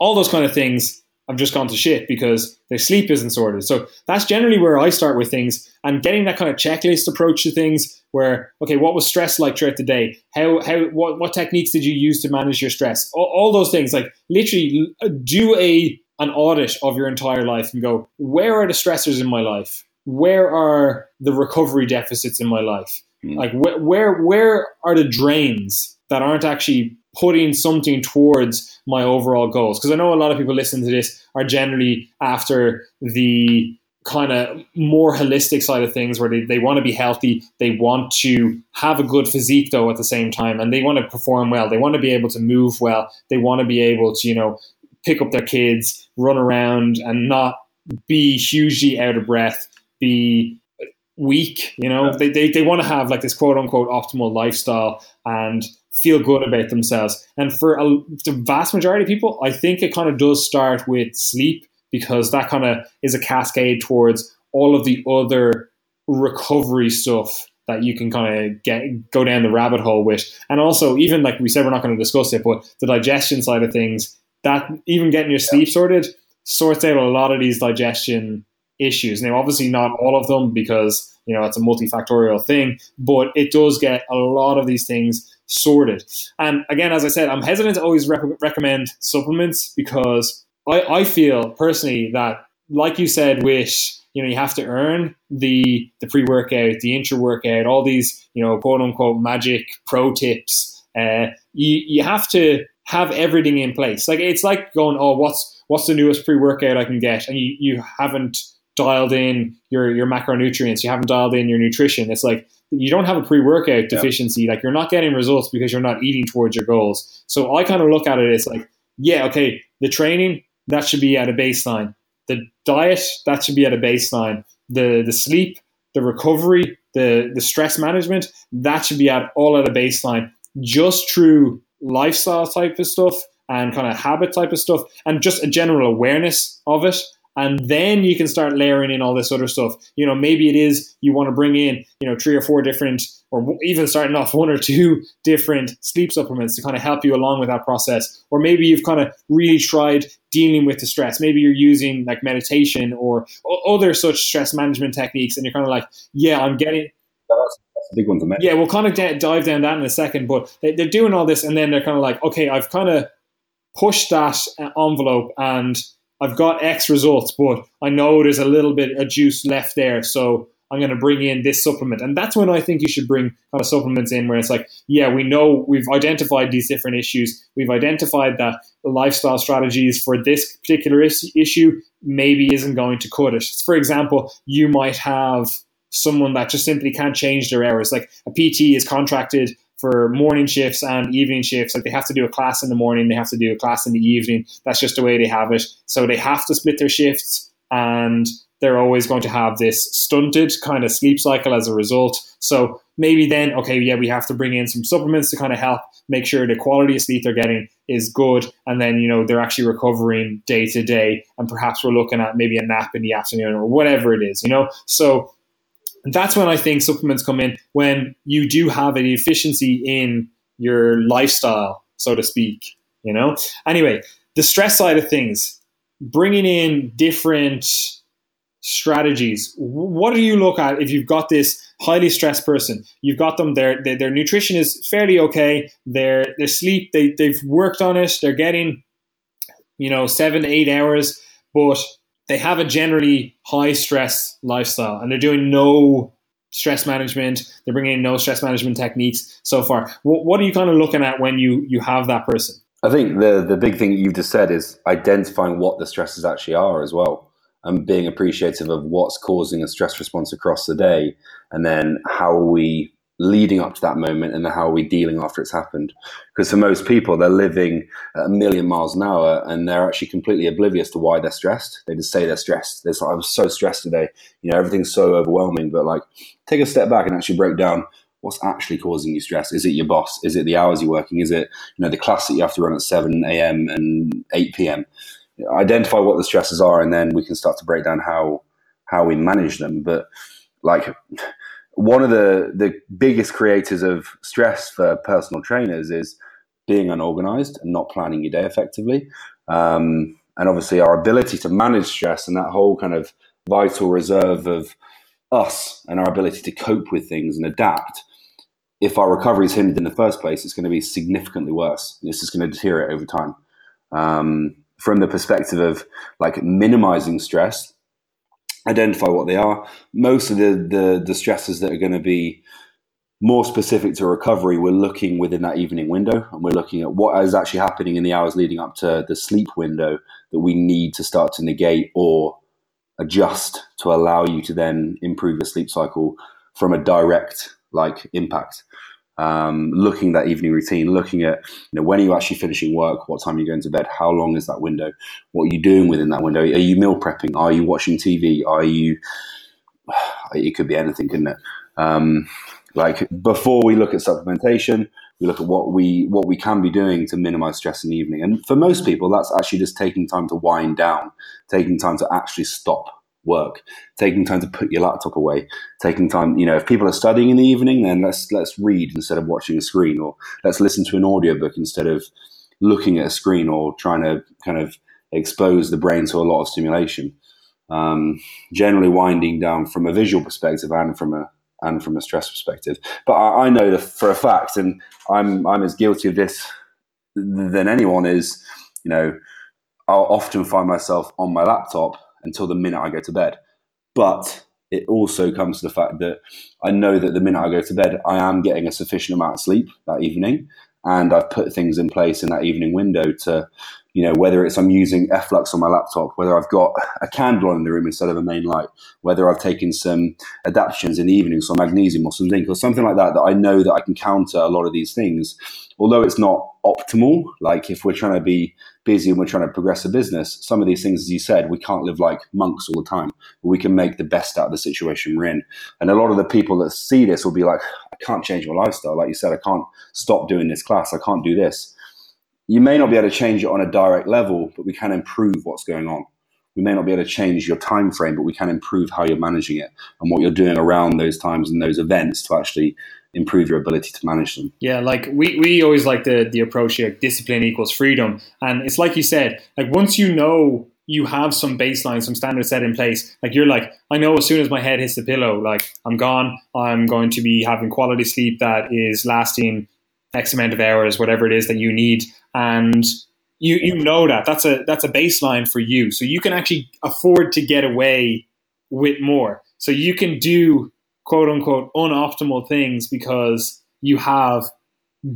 All those kind of things have just gone to shit because their sleep isn't sorted. So that's generally where I start with things and getting that kind of checklist approach to things where, okay, what was stress like throughout the day? How, how, what, what techniques did you use to manage your stress? All, all those things, like literally do a, an audit of your entire life and go, where are the stressors in my life? Where are the recovery deficits in my life? Mm. Like wh- where, where are the drains that aren't actually putting something towards my overall goals. Because I know a lot of people listening to this are generally after the kind of more holistic side of things where they, they want to be healthy, they want to have a good physique though at the same time, and they want to perform well. They want to be able to move well. They want to be able to, you know, pick up their kids, run around and not be hugely out of breath, be weak, you know. They, they, they want to have like this quote unquote optimal lifestyle and feel good about themselves. And for a, the vast majority of people, I think it kind of does start with sleep because that kind of is a cascade towards all of the other recovery stuff that you can kind of get go down the rabbit hole with. And also, even like we said, we're not going to discuss it, but the digestion side of things, that even getting your sleep sorted sorts out a lot of these digestion issues. Now, obviously, not all of them because you know it's a multifactorial thing, but it does get a lot of these things sorted. And again, as I said, I'm hesitant to always recommend supplements because I, I feel personally that, like you said, with you know you have to earn the the pre workout, the intra workout, all these you know quote unquote magic pro tips. Uh, you you have to have everything in place. Like it's like going, oh, what's what's the newest pre workout I can get, and you you haven't dialed in your your macronutrients, you haven't dialed in your nutrition. It's like you don't have a pre-workout deficiency. Yeah. Like you're not getting results because you're not eating towards your goals. So I kind of look at it as like, yeah, okay, the training that should be at a baseline. The diet that should be at a baseline. The the sleep, the recovery, the the stress management that should be at all at a baseline. Just through lifestyle type of stuff and kind of habit type of stuff and just a general awareness of it and then you can start layering in all this other stuff. You know, maybe it is you want to bring in, you know, three or four different, or even starting off one or two different sleep supplements to kind of help you along with that process. Or maybe you've kind of really tried dealing with the stress. Maybe you're using like meditation or other such stress management techniques, and you're kind of like, yeah, I'm getting. That's, that's a big one to. Yeah, we'll kind of d- dive down that in a second, but they, they're doing all this, and then they're kind of like, okay, I've kind of pushed that uh, envelope and I've got X results, but I know there's a little bit of juice left there. So I'm going to bring in this supplement. And that's when I think you should bring kind of supplements in where it's like, yeah, we know we've identified these different issues. We've identified that the lifestyle strategies for this particular is- issue maybe isn't going to cut it. For example, you might have someone that just simply can't change their hours. Like a PT is contracted for morning shifts and evening shifts. Like they have to do a class in the morning, they have to do a class in the evening. That's just the way they have it. So they have to split their shifts and they're always going to have this stunted kind of sleep cycle as a result. So maybe then, okay, yeah, we have to bring in some supplements to kind of help make sure the quality of sleep they're getting is good. And then, you know, they're actually recovering day to day. And perhaps we're looking at maybe a nap in the afternoon or whatever it is, you know? So that's when I think supplements come in when you do have an efficiency in your lifestyle, so to speak. You know. Anyway, the stress side of things, bringing in different strategies. What do you look at if you've got this highly stressed person? You've got them. Their their, their nutrition is fairly okay. Their their sleep they they've worked on it. They're getting you know seven eight hours, but they have a generally high stress lifestyle and they're doing no stress management. They're bringing in no stress management techniques so far. What, are you kind of looking at when you, you have that person? I think the, the big thing you've just said is identifying what the stresses actually are as well and being appreciative of what's causing a stress response across the day and then how we leading up to that moment and how are we dealing after it's happened. Because for most people, they're living a million miles an hour and they're actually completely oblivious to why they're stressed. They just say they're stressed. They're like, I was so stressed today. You know, everything's so overwhelming. But like, take a step back and actually break down what's actually causing you stress. Is it your boss? Is it the hours you're working? Is it, you know, the class that you have to run at 7 a.m. and 8 p.m.? Identify what the stresses are and then we can start to break down how how we manage them. But like one of the the biggest creators of stress for personal trainers is being unorganized and not planning your day effectively. Um, and obviously, our ability to manage stress and that whole kind of vital reserve of us and our ability to cope with things and adapt. If our recovery is hindered in the first place, it's going to be significantly worse. This is going to deteriorate over time. Um, from the perspective of like minimizing stress, identify what they are. Most of the the, the stresses that are going to be more specific to recovery, we're looking within that evening window and we're looking at what is actually happening in the hours leading up to the sleep window that we need to start to negate or adjust to allow you to then improve the sleep cycle from a direct like impact um, looking that evening routine, looking at you know when are you actually finishing work, what time are you going to bed, how long is that window, what are you doing within that window? Are you meal prepping? Are you watching TV? Are you? It could be anything, couldn't it? Um, like before we look at supplementation, we look at what we what we can be doing to minimize stress in the evening. And for most people, that's actually just taking time to wind down, taking time to actually stop work, taking time to put your laptop away, taking time, you know, if people are studying in the evening, then let's let's read instead of watching a screen, or let's listen to an audiobook instead of looking at a screen or trying to kind of expose the brain to a lot of stimulation. Um, generally winding down from a visual perspective and from a and from a stress perspective. But I, I know that for a fact, and I'm I'm as guilty of this than anyone is, you know, I'll often find myself on my laptop until the minute I go to bed. But it also comes to the fact that I know that the minute I go to bed, I am getting a sufficient amount of sleep that evening. And I've put things in place in that evening window to, you know, whether it's I'm using F-Lux on my laptop, whether I've got a candle in the room instead of a main light, whether I've taken some adaptogens in the evening, some magnesium or some zinc or something like that, that I know that I can counter a lot of these things. Although it's not optimal, like if we're trying to be busy and we're trying to progress a business, some of these things, as you said, we can't live like monks all the time. But we can make the best out of the situation we're in. And a lot of the people that see this will be like, I can't change my lifestyle. Like you said, I can't stop doing this class. I can't do this. you may not be able to change it on a direct level, but we can improve what's going on. We may not be able to change your time frame, but we can improve how you're managing it and what you're doing around those times and those events to actually improve your ability to manage them. Yeah, like we, we always like the the approach here, discipline equals freedom. And it's like you said, like once you know you have some baseline, some standards set in place. Like you're like, I know as soon as my head hits the pillow, like I'm gone. I'm going to be having quality sleep that is lasting X amount of hours, whatever it is that you need, and you you know that that's a that's a baseline for you. So you can actually afford to get away with more. So you can do quote unquote unoptimal things because you have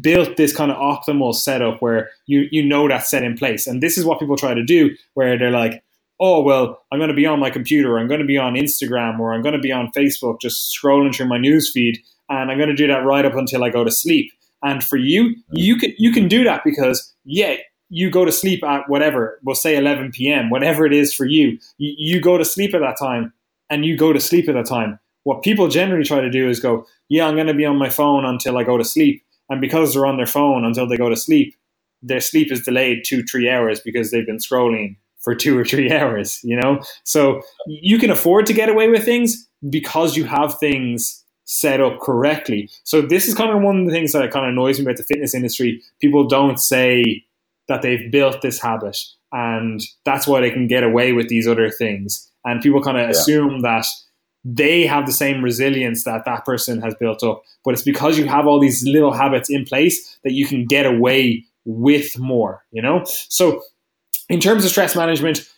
built this kind of optimal setup where you you know that's set in place. And this is what people try to do, where they're like, oh well, I'm going to be on my computer, I'm going to be on Instagram, or I'm going to be on Facebook, just scrolling through my news feed, and I'm going to do that right up until I go to sleep. And for you, you can you can do that because yeah, you go to sleep at whatever, we'll say 11 p.m., whatever it is for you. you. You go to sleep at that time, and you go to sleep at that time. What people generally try to do is go, yeah, I'm going to be on my phone until I go to sleep and because they're on their phone until they go to sleep, their sleep is delayed two, three hours because they've been scrolling for two or three hours, you know? So you can afford to get away with things because you have things set up correctly. So this is kind of one of the things that kind of annoys me about the fitness industry. People don't say that they've built this habit and that's why they can get away with these other things. And people kind of yeah. assume that they have the same resilience that that person has built up. But it's because you have all these little habits in place that you can get away with more, you know? So, in terms of stress management,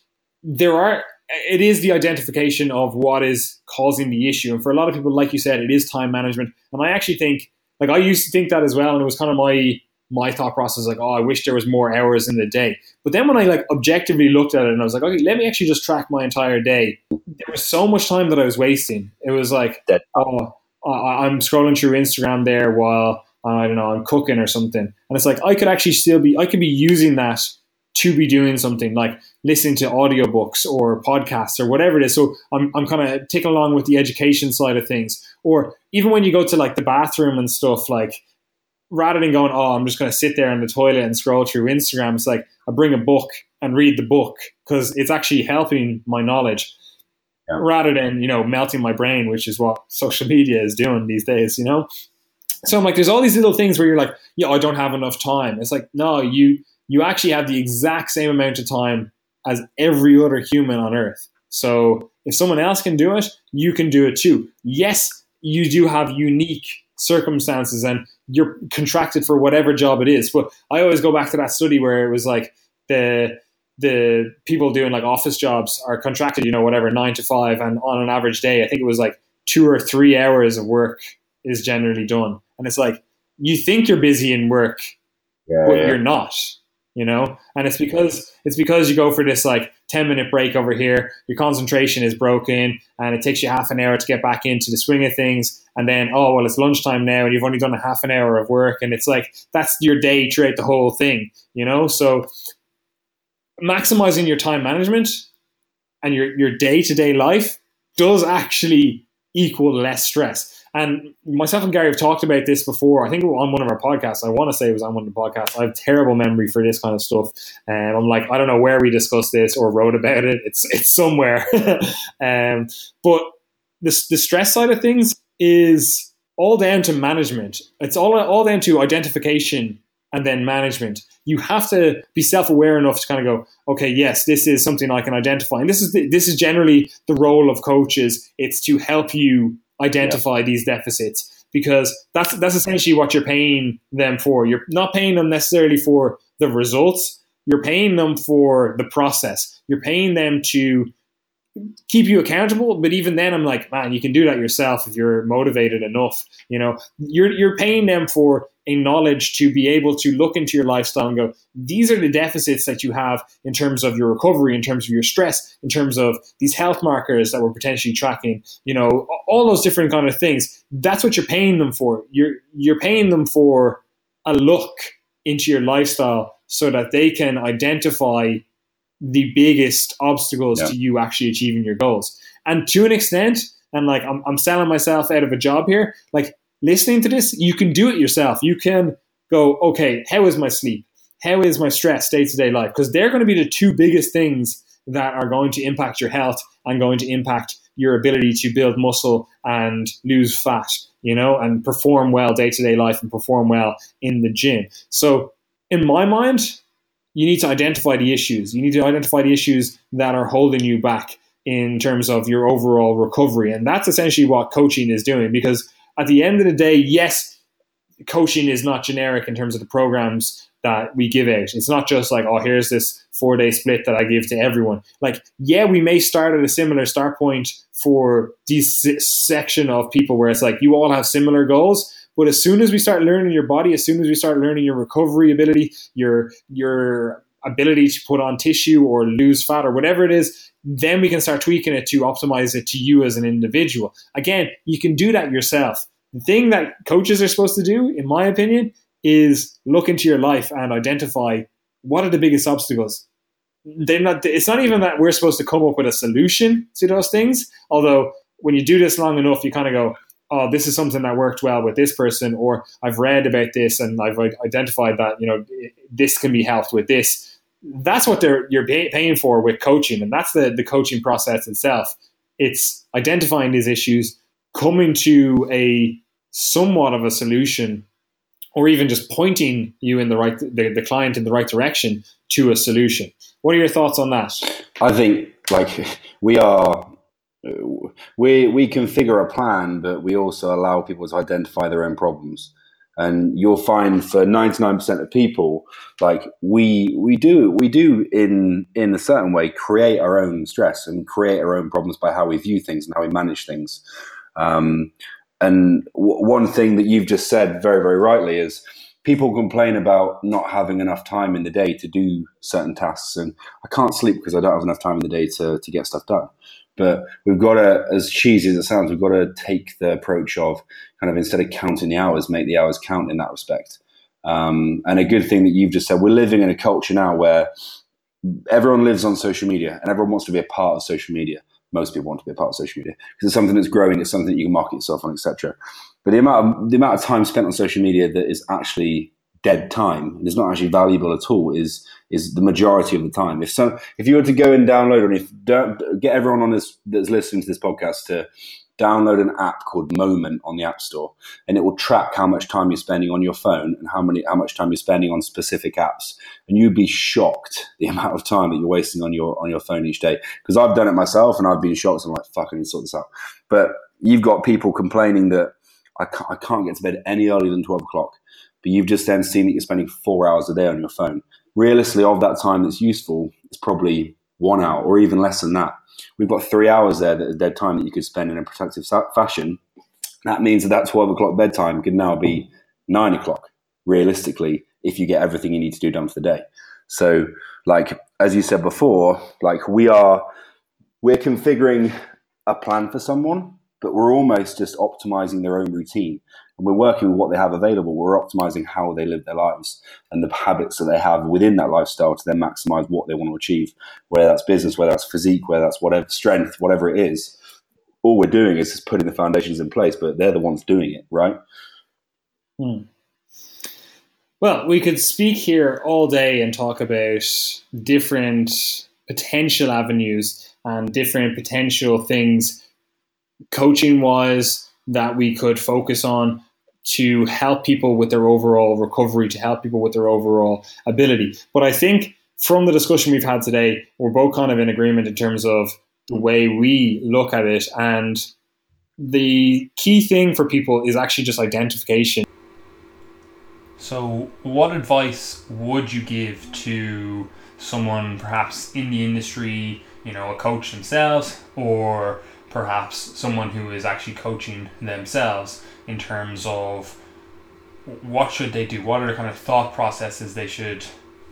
there are it is the identification of what is causing the issue. And for a lot of people, like you said, it is time management. And I actually think, like I used to think that as well, and it was kind of my my thought process like, oh, I wish there was more hours in the day. But then when I like objectively looked at it and I was like, okay, let me actually just track my entire day. There was so much time that I was wasting. It was like, oh, I'm scrolling through Instagram there while I don't know I'm cooking or something, and it's like I could actually still be I could be using that to be doing something like listening to audiobooks or podcasts or whatever it is. So I'm, I'm kind of taking along with the education side of things. Or even when you go to like the bathroom and stuff, like rather than going, oh, I'm just going to sit there in the toilet and scroll through Instagram, it's like I bring a book and read the book because it's actually helping my knowledge yeah. rather than, you know, melting my brain, which is what social media is doing these days, you know? So I'm like, there's all these little things where you're like, yeah, I don't have enough time. It's like, no, you you actually have the exact same amount of time as every other human on earth. So if someone else can do it, you can do it too. Yes, you do have unique circumstances and you're contracted for whatever job it is. But I always go back to that study where it was like the the people doing like office jobs are contracted, you know, whatever, nine to five, and on an average day, I think it was like two or three hours of work is generally done. And it's like you think you're busy in work, yeah, but yeah. you're not you know? And it's because it's because you go for this like 10 minute break over here your concentration is broken and it takes you half an hour to get back into the swing of things and then oh well it's lunchtime now and you've only done a half an hour of work and it's like that's your day throughout the whole thing you know? So maximizing your time management and your your day-to-day life does actually equal less stress and myself and Gary have talked about this before. I think on one of our podcasts. I want to say it was on one of the podcasts. I have terrible memory for this kind of stuff. And I'm like, I don't know where we discussed this or wrote about it. It's it's somewhere. um, but the, the stress side of things is all down to management. It's all all down to identification and then management. You have to be self-aware enough to kind of go, okay, yes, this is something I can identify. And this is the, this is generally the role of coaches. It's to help you identify yeah. these deficits because that's that's essentially what you're paying them for. You're not paying them necessarily for the results. You're paying them for the process. You're paying them to keep you accountable. But even then, I'm like, man, you can do that yourself if you're motivated enough. You know, you're you're paying them for a knowledge to be able to look into your lifestyle and go, these are the deficits that you have in terms of your recovery, in terms of your stress, in terms of these health markers that we're potentially tracking. You know, all those different kind of things. That's what you're paying them for. You're you're paying them for a look into your lifestyle so that they can identify the biggest obstacles yeah. to you actually achieving your goals. And to an extent, and like I'm, I'm selling myself out of a job here, like listening to this, you can do it yourself. You can go, okay, how is my sleep? how is my stress day to day life? Because they're going to be the two biggest things that are going to impact your health and going to impact your ability to build muscle and lose fat, you know, and perform well day to day life and perform well in the gym. So, in my mind, you need to identify the issues. You need to identify the issues that are holding you back in terms of your overall recovery. And that's essentially what coaching is doing because at the end of the day, yes, coaching is not generic in terms of the programs that we give out. It's not just like, oh, here's this four day split that I give to everyone. Like, yeah, we may start at a similar start point for this section of people where it's like you all have similar goals. But as soon as we start learning your body, as soon as we start learning your recovery ability, your your ability to put on tissue or lose fat or whatever it is, then we can start tweaking it to optimize it to you as an individual. Again, you can do that yourself. The thing that coaches are supposed to do, in my opinion, is look into your life and identify what are the biggest obstacles. They're not. It's not even that we're supposed to come up with a solution to those things. Although when you do this long enough, you kind of go, "Oh, this is something that worked well with this person," or "I've read about this and I've identified that you know this can be helped with this." That's what they're you're pay, paying for with coaching, and that's the the coaching process itself. It's identifying these issues, coming to a somewhat of a solution or even just pointing you in the right the, the client in the right direction to a solution. What are your thoughts on that? I think like we are we we configure a plan but we also allow people to identify their own problems and you'll find for 99% of people like we we do we do in in a certain way create our own stress and create our own problems by how we view things and how we manage things um, and w- one thing that you've just said very, very rightly is people complain about not having enough time in the day to do certain tasks. And I can't sleep because I don't have enough time in the day to, to get stuff done. But we've got to, as cheesy as it sounds, we've got to take the approach of kind of instead of counting the hours, make the hours count in that respect. Um, and a good thing that you've just said, we're living in a culture now where everyone lives on social media and everyone wants to be a part of social media most people want to be a part of social media because it's something that's growing. It's something that you can market yourself on, etc. But the amount of, the amount of time spent on social media that is actually dead time and is not actually valuable at all is is the majority of the time. If so, if you were to go and download and if get everyone on this that's listening to this podcast to download an app called Moment on the App Store, and it will track how much time you're spending on your phone and how many how much time you're spending on specific apps. And you'd be shocked the amount of time that you're wasting on your on your phone each day. Because I've done it myself, and I've been shocked. I'm like, fuck, I need to sort this out. But you've got people complaining that I can't, I can't get to bed any earlier than twelve o'clock. But you've just then seen that you're spending four hours a day on your phone. Realistically, of that time that's useful, it's probably one hour or even less than that we've got three hours there that is dead time that you could spend in a productive fashion. That means that that 12 o'clock bedtime could now be nine o'clock, realistically, if you get everything you need to do done for the day. So, like, as you said before, like we are, we're configuring a plan for someone, but we're almost just optimizing their own routine and we're working with what they have available. We're optimizing how they live their lives and the habits that they have within that lifestyle to then maximize what they want to achieve, whether that's business, whether that's physique, whether that's whatever strength, whatever it is. All we're doing is just putting the foundations in place, but they're the ones doing it, right? Hmm. Well, we could speak here all day and talk about different potential avenues and different potential things coaching wise that we could focus on to help people with their overall recovery, to help people with their overall ability. But I think from the discussion we've had today, we're both kind of in agreement in terms of the way we look at it. And the key thing for people is actually just identification. So, what advice would you give to someone perhaps in the industry, you know, a coach themselves, or perhaps someone who is actually coaching themselves in terms of what should they do? What are the kind of thought processes they should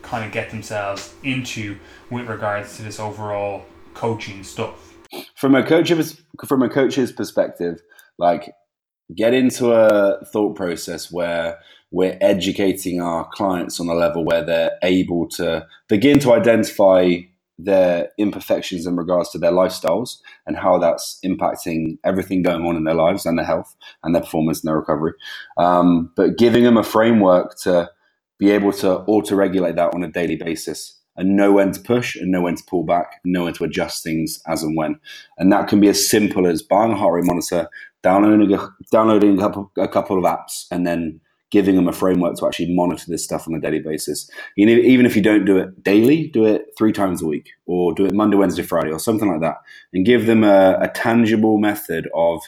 kind of get themselves into with regards to this overall coaching stuff? From a coach's from a coach's perspective, like get into a thought process where we're educating our clients on a level where they're able to begin to identify their imperfections in regards to their lifestyles and how that's impacting everything going on in their lives and their health and their performance and their recovery. Um, but giving them a framework to be able to auto regulate that on a daily basis and know when to push and know when to pull back and know when to adjust things as and when. And that can be as simple as buying a heart rate monitor, downloading a, downloading a couple, a couple of apps, and then giving them a framework to actually monitor this stuff on a daily basis. You know, even if you don't do it daily, do it three times a week or do it Monday, Wednesday, Friday or something like that and give them a, a tangible method of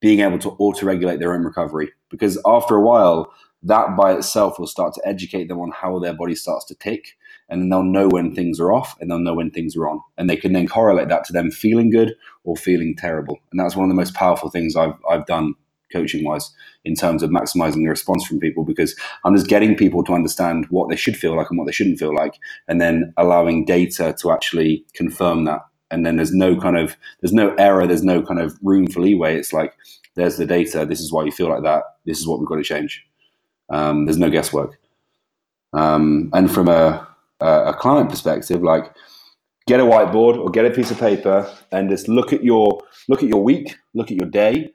being able to auto regulate their own recovery. Because after a while, that by itself will start to educate them on how their body starts to tick and they'll know when things are off and they'll know when things are on and they can then correlate that to them feeling good or feeling terrible and that's one of the most powerful things i've, I've done coaching wise in terms of maximizing the response from people because i'm just getting people to understand what they should feel like and what they shouldn't feel like and then allowing data to actually confirm that. And then there's no kind of there's no error there's no kind of room for leeway. It's like there's the data this is why you feel like that this is what we've got to change. Um, there's no guesswork. Um, and from a a client perspective, like get a whiteboard or get a piece of paper and just look at your look at your week, look at your day,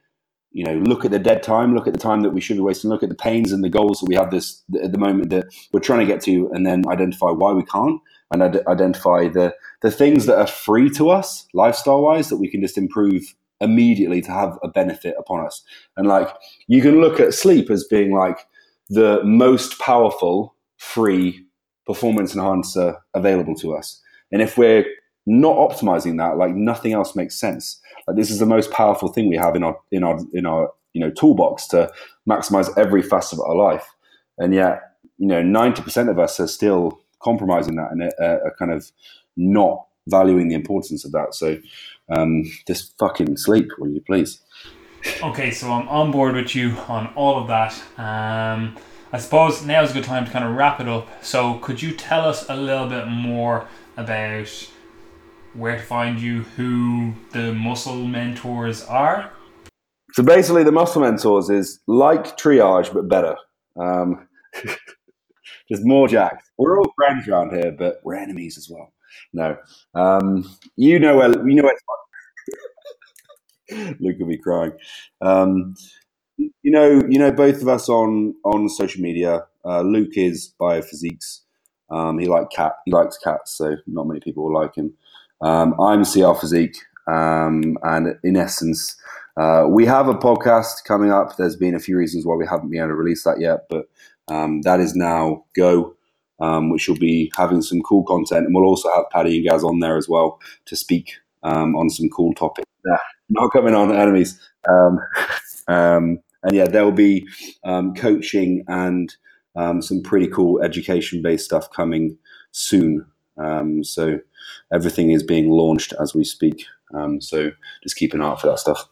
you know, look at the dead time, look at the time that we should be wasting, look at the pains and the goals that we have this at the moment that we're trying to get to, and then identify why we can't, and ad- identify the the things that are free to us lifestyle wise that we can just improve immediately to have a benefit upon us. And like you can look at sleep as being like the most powerful free performance enhancer available to us. And if we're not optimizing that, like nothing else makes sense. Like this is the most powerful thing we have in our in our in our you know toolbox to maximize every facet of our life. And yet, you know, ninety percent of us are still compromising that and are, kind of not valuing the importance of that. So, um, just fucking sleep, will you please? Okay, so I'm on board with you on all of that. Um, I suppose now is a good time to kind of wrap it up. So, could you tell us a little bit more about where to find you, who the muscle mentors are? So, basically, the muscle mentors is like triage but better. Um, just more jacked. We're all friends around here, but we're enemies as well. No, um, you know where you know where. Luke will be crying. Um, you know, you know, both of us on on social media. Uh, Luke is biophysiques. Um, he like cat. He likes cats, so not many people will like him. Um, I'm CR Physique, um, and in essence, uh, we have a podcast coming up. There's been a few reasons why we haven't been able to release that yet, but um, that is now go, um, which will be having some cool content, and we'll also have Paddy and Gaz on there as well to speak um, on some cool topics. Yeah, not coming on enemies. Um, um, and yeah, there'll be um, coaching and some pretty cool education based stuff coming soon. Um, so everything is being launched as we speak. Um, so just keep an eye out for that stuff.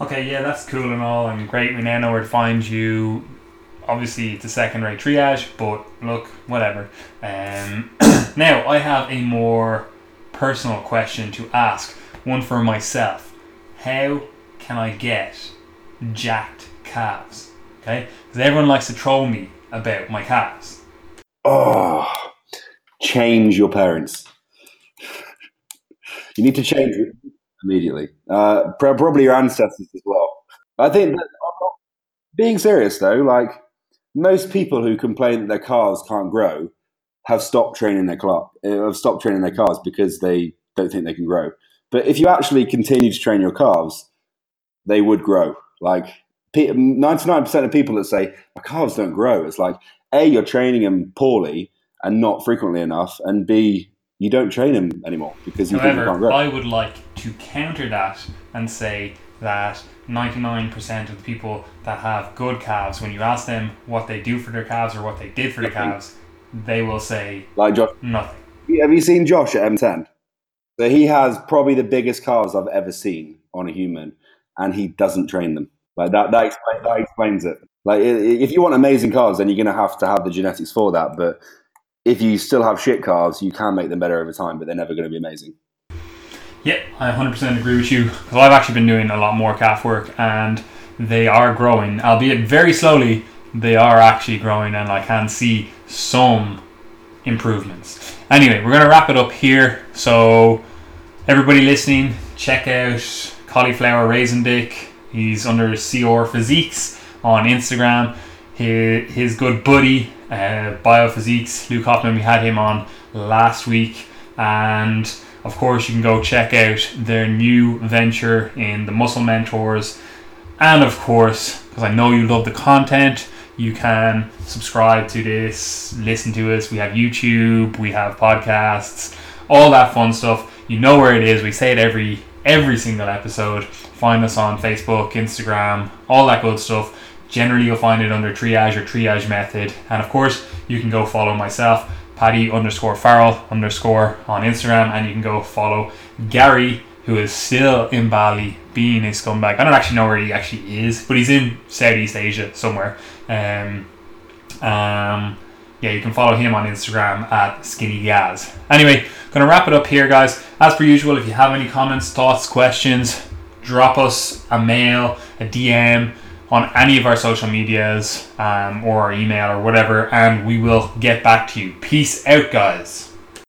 Okay, yeah, that's cool and all, and great. We now know where to find you. Obviously, it's a second rate triage, but look, whatever. Um, now, I have a more personal question to ask, one for myself. How can I get jacked calves. Okay, because everyone likes to troll me about my calves. Oh, change your parents. You need to change immediately. Uh, probably your ancestors as well. I think that, being serious though, like most people who complain that their calves can't grow have stopped training their club, uh, have stopped training their calves because they don't think they can grow. But if you actually continue to train your calves, they would grow. Like 99% of people that say, my calves don't grow, it's like, A, you're training them poorly and not frequently enough, and B, you don't train them anymore because you However, can't grow. I would like to counter that and say that 99% of the people that have good calves, when you ask them what they do for their calves or what they did for their calves, they will say like Josh. nothing. Have you seen Josh at M10? So he has probably the biggest calves I've ever seen on a human and he doesn't train them. Like that, that, explain, that explains it. Like if you want amazing calves, then you're going to have to have the genetics for that. But if you still have shit cars, you can make them better over time, but they're never going to be amazing. Yep, I 100% agree with you. Because I've actually been doing a lot more calf work, and they are growing, albeit very slowly. They are actually growing, and I can see some improvements. Anyway, we're going to wrap it up here. So, everybody listening, check out Cauliflower Raisin Dick. He's under CR Physiques on Instagram. His, his good buddy uh, Biophysiques, Luke Hoffman. We had him on last week, and of course, you can go check out their new venture in the Muscle Mentors, and of course, because I know you love the content. You can subscribe to this, listen to us. We have YouTube, we have podcasts, all that fun stuff. You know where it is. We say it every every single episode. Find us on Facebook, Instagram, all that good stuff. Generally, you'll find it under triage or triage method. And of course, you can go follow myself, Paddy underscore Farrell underscore on Instagram, and you can go follow Gary, who is still in Bali being a scumbag. I don't actually know where he actually is, but he's in Southeast Asia somewhere. Um, um, yeah, you can follow him on Instagram at Skinny Gaz. Anyway, gonna wrap it up here, guys. As per usual, if you have any comments, thoughts, questions, drop us a mail, a DM on any of our social medias um, or our email or whatever, and we will get back to you. Peace out, guys.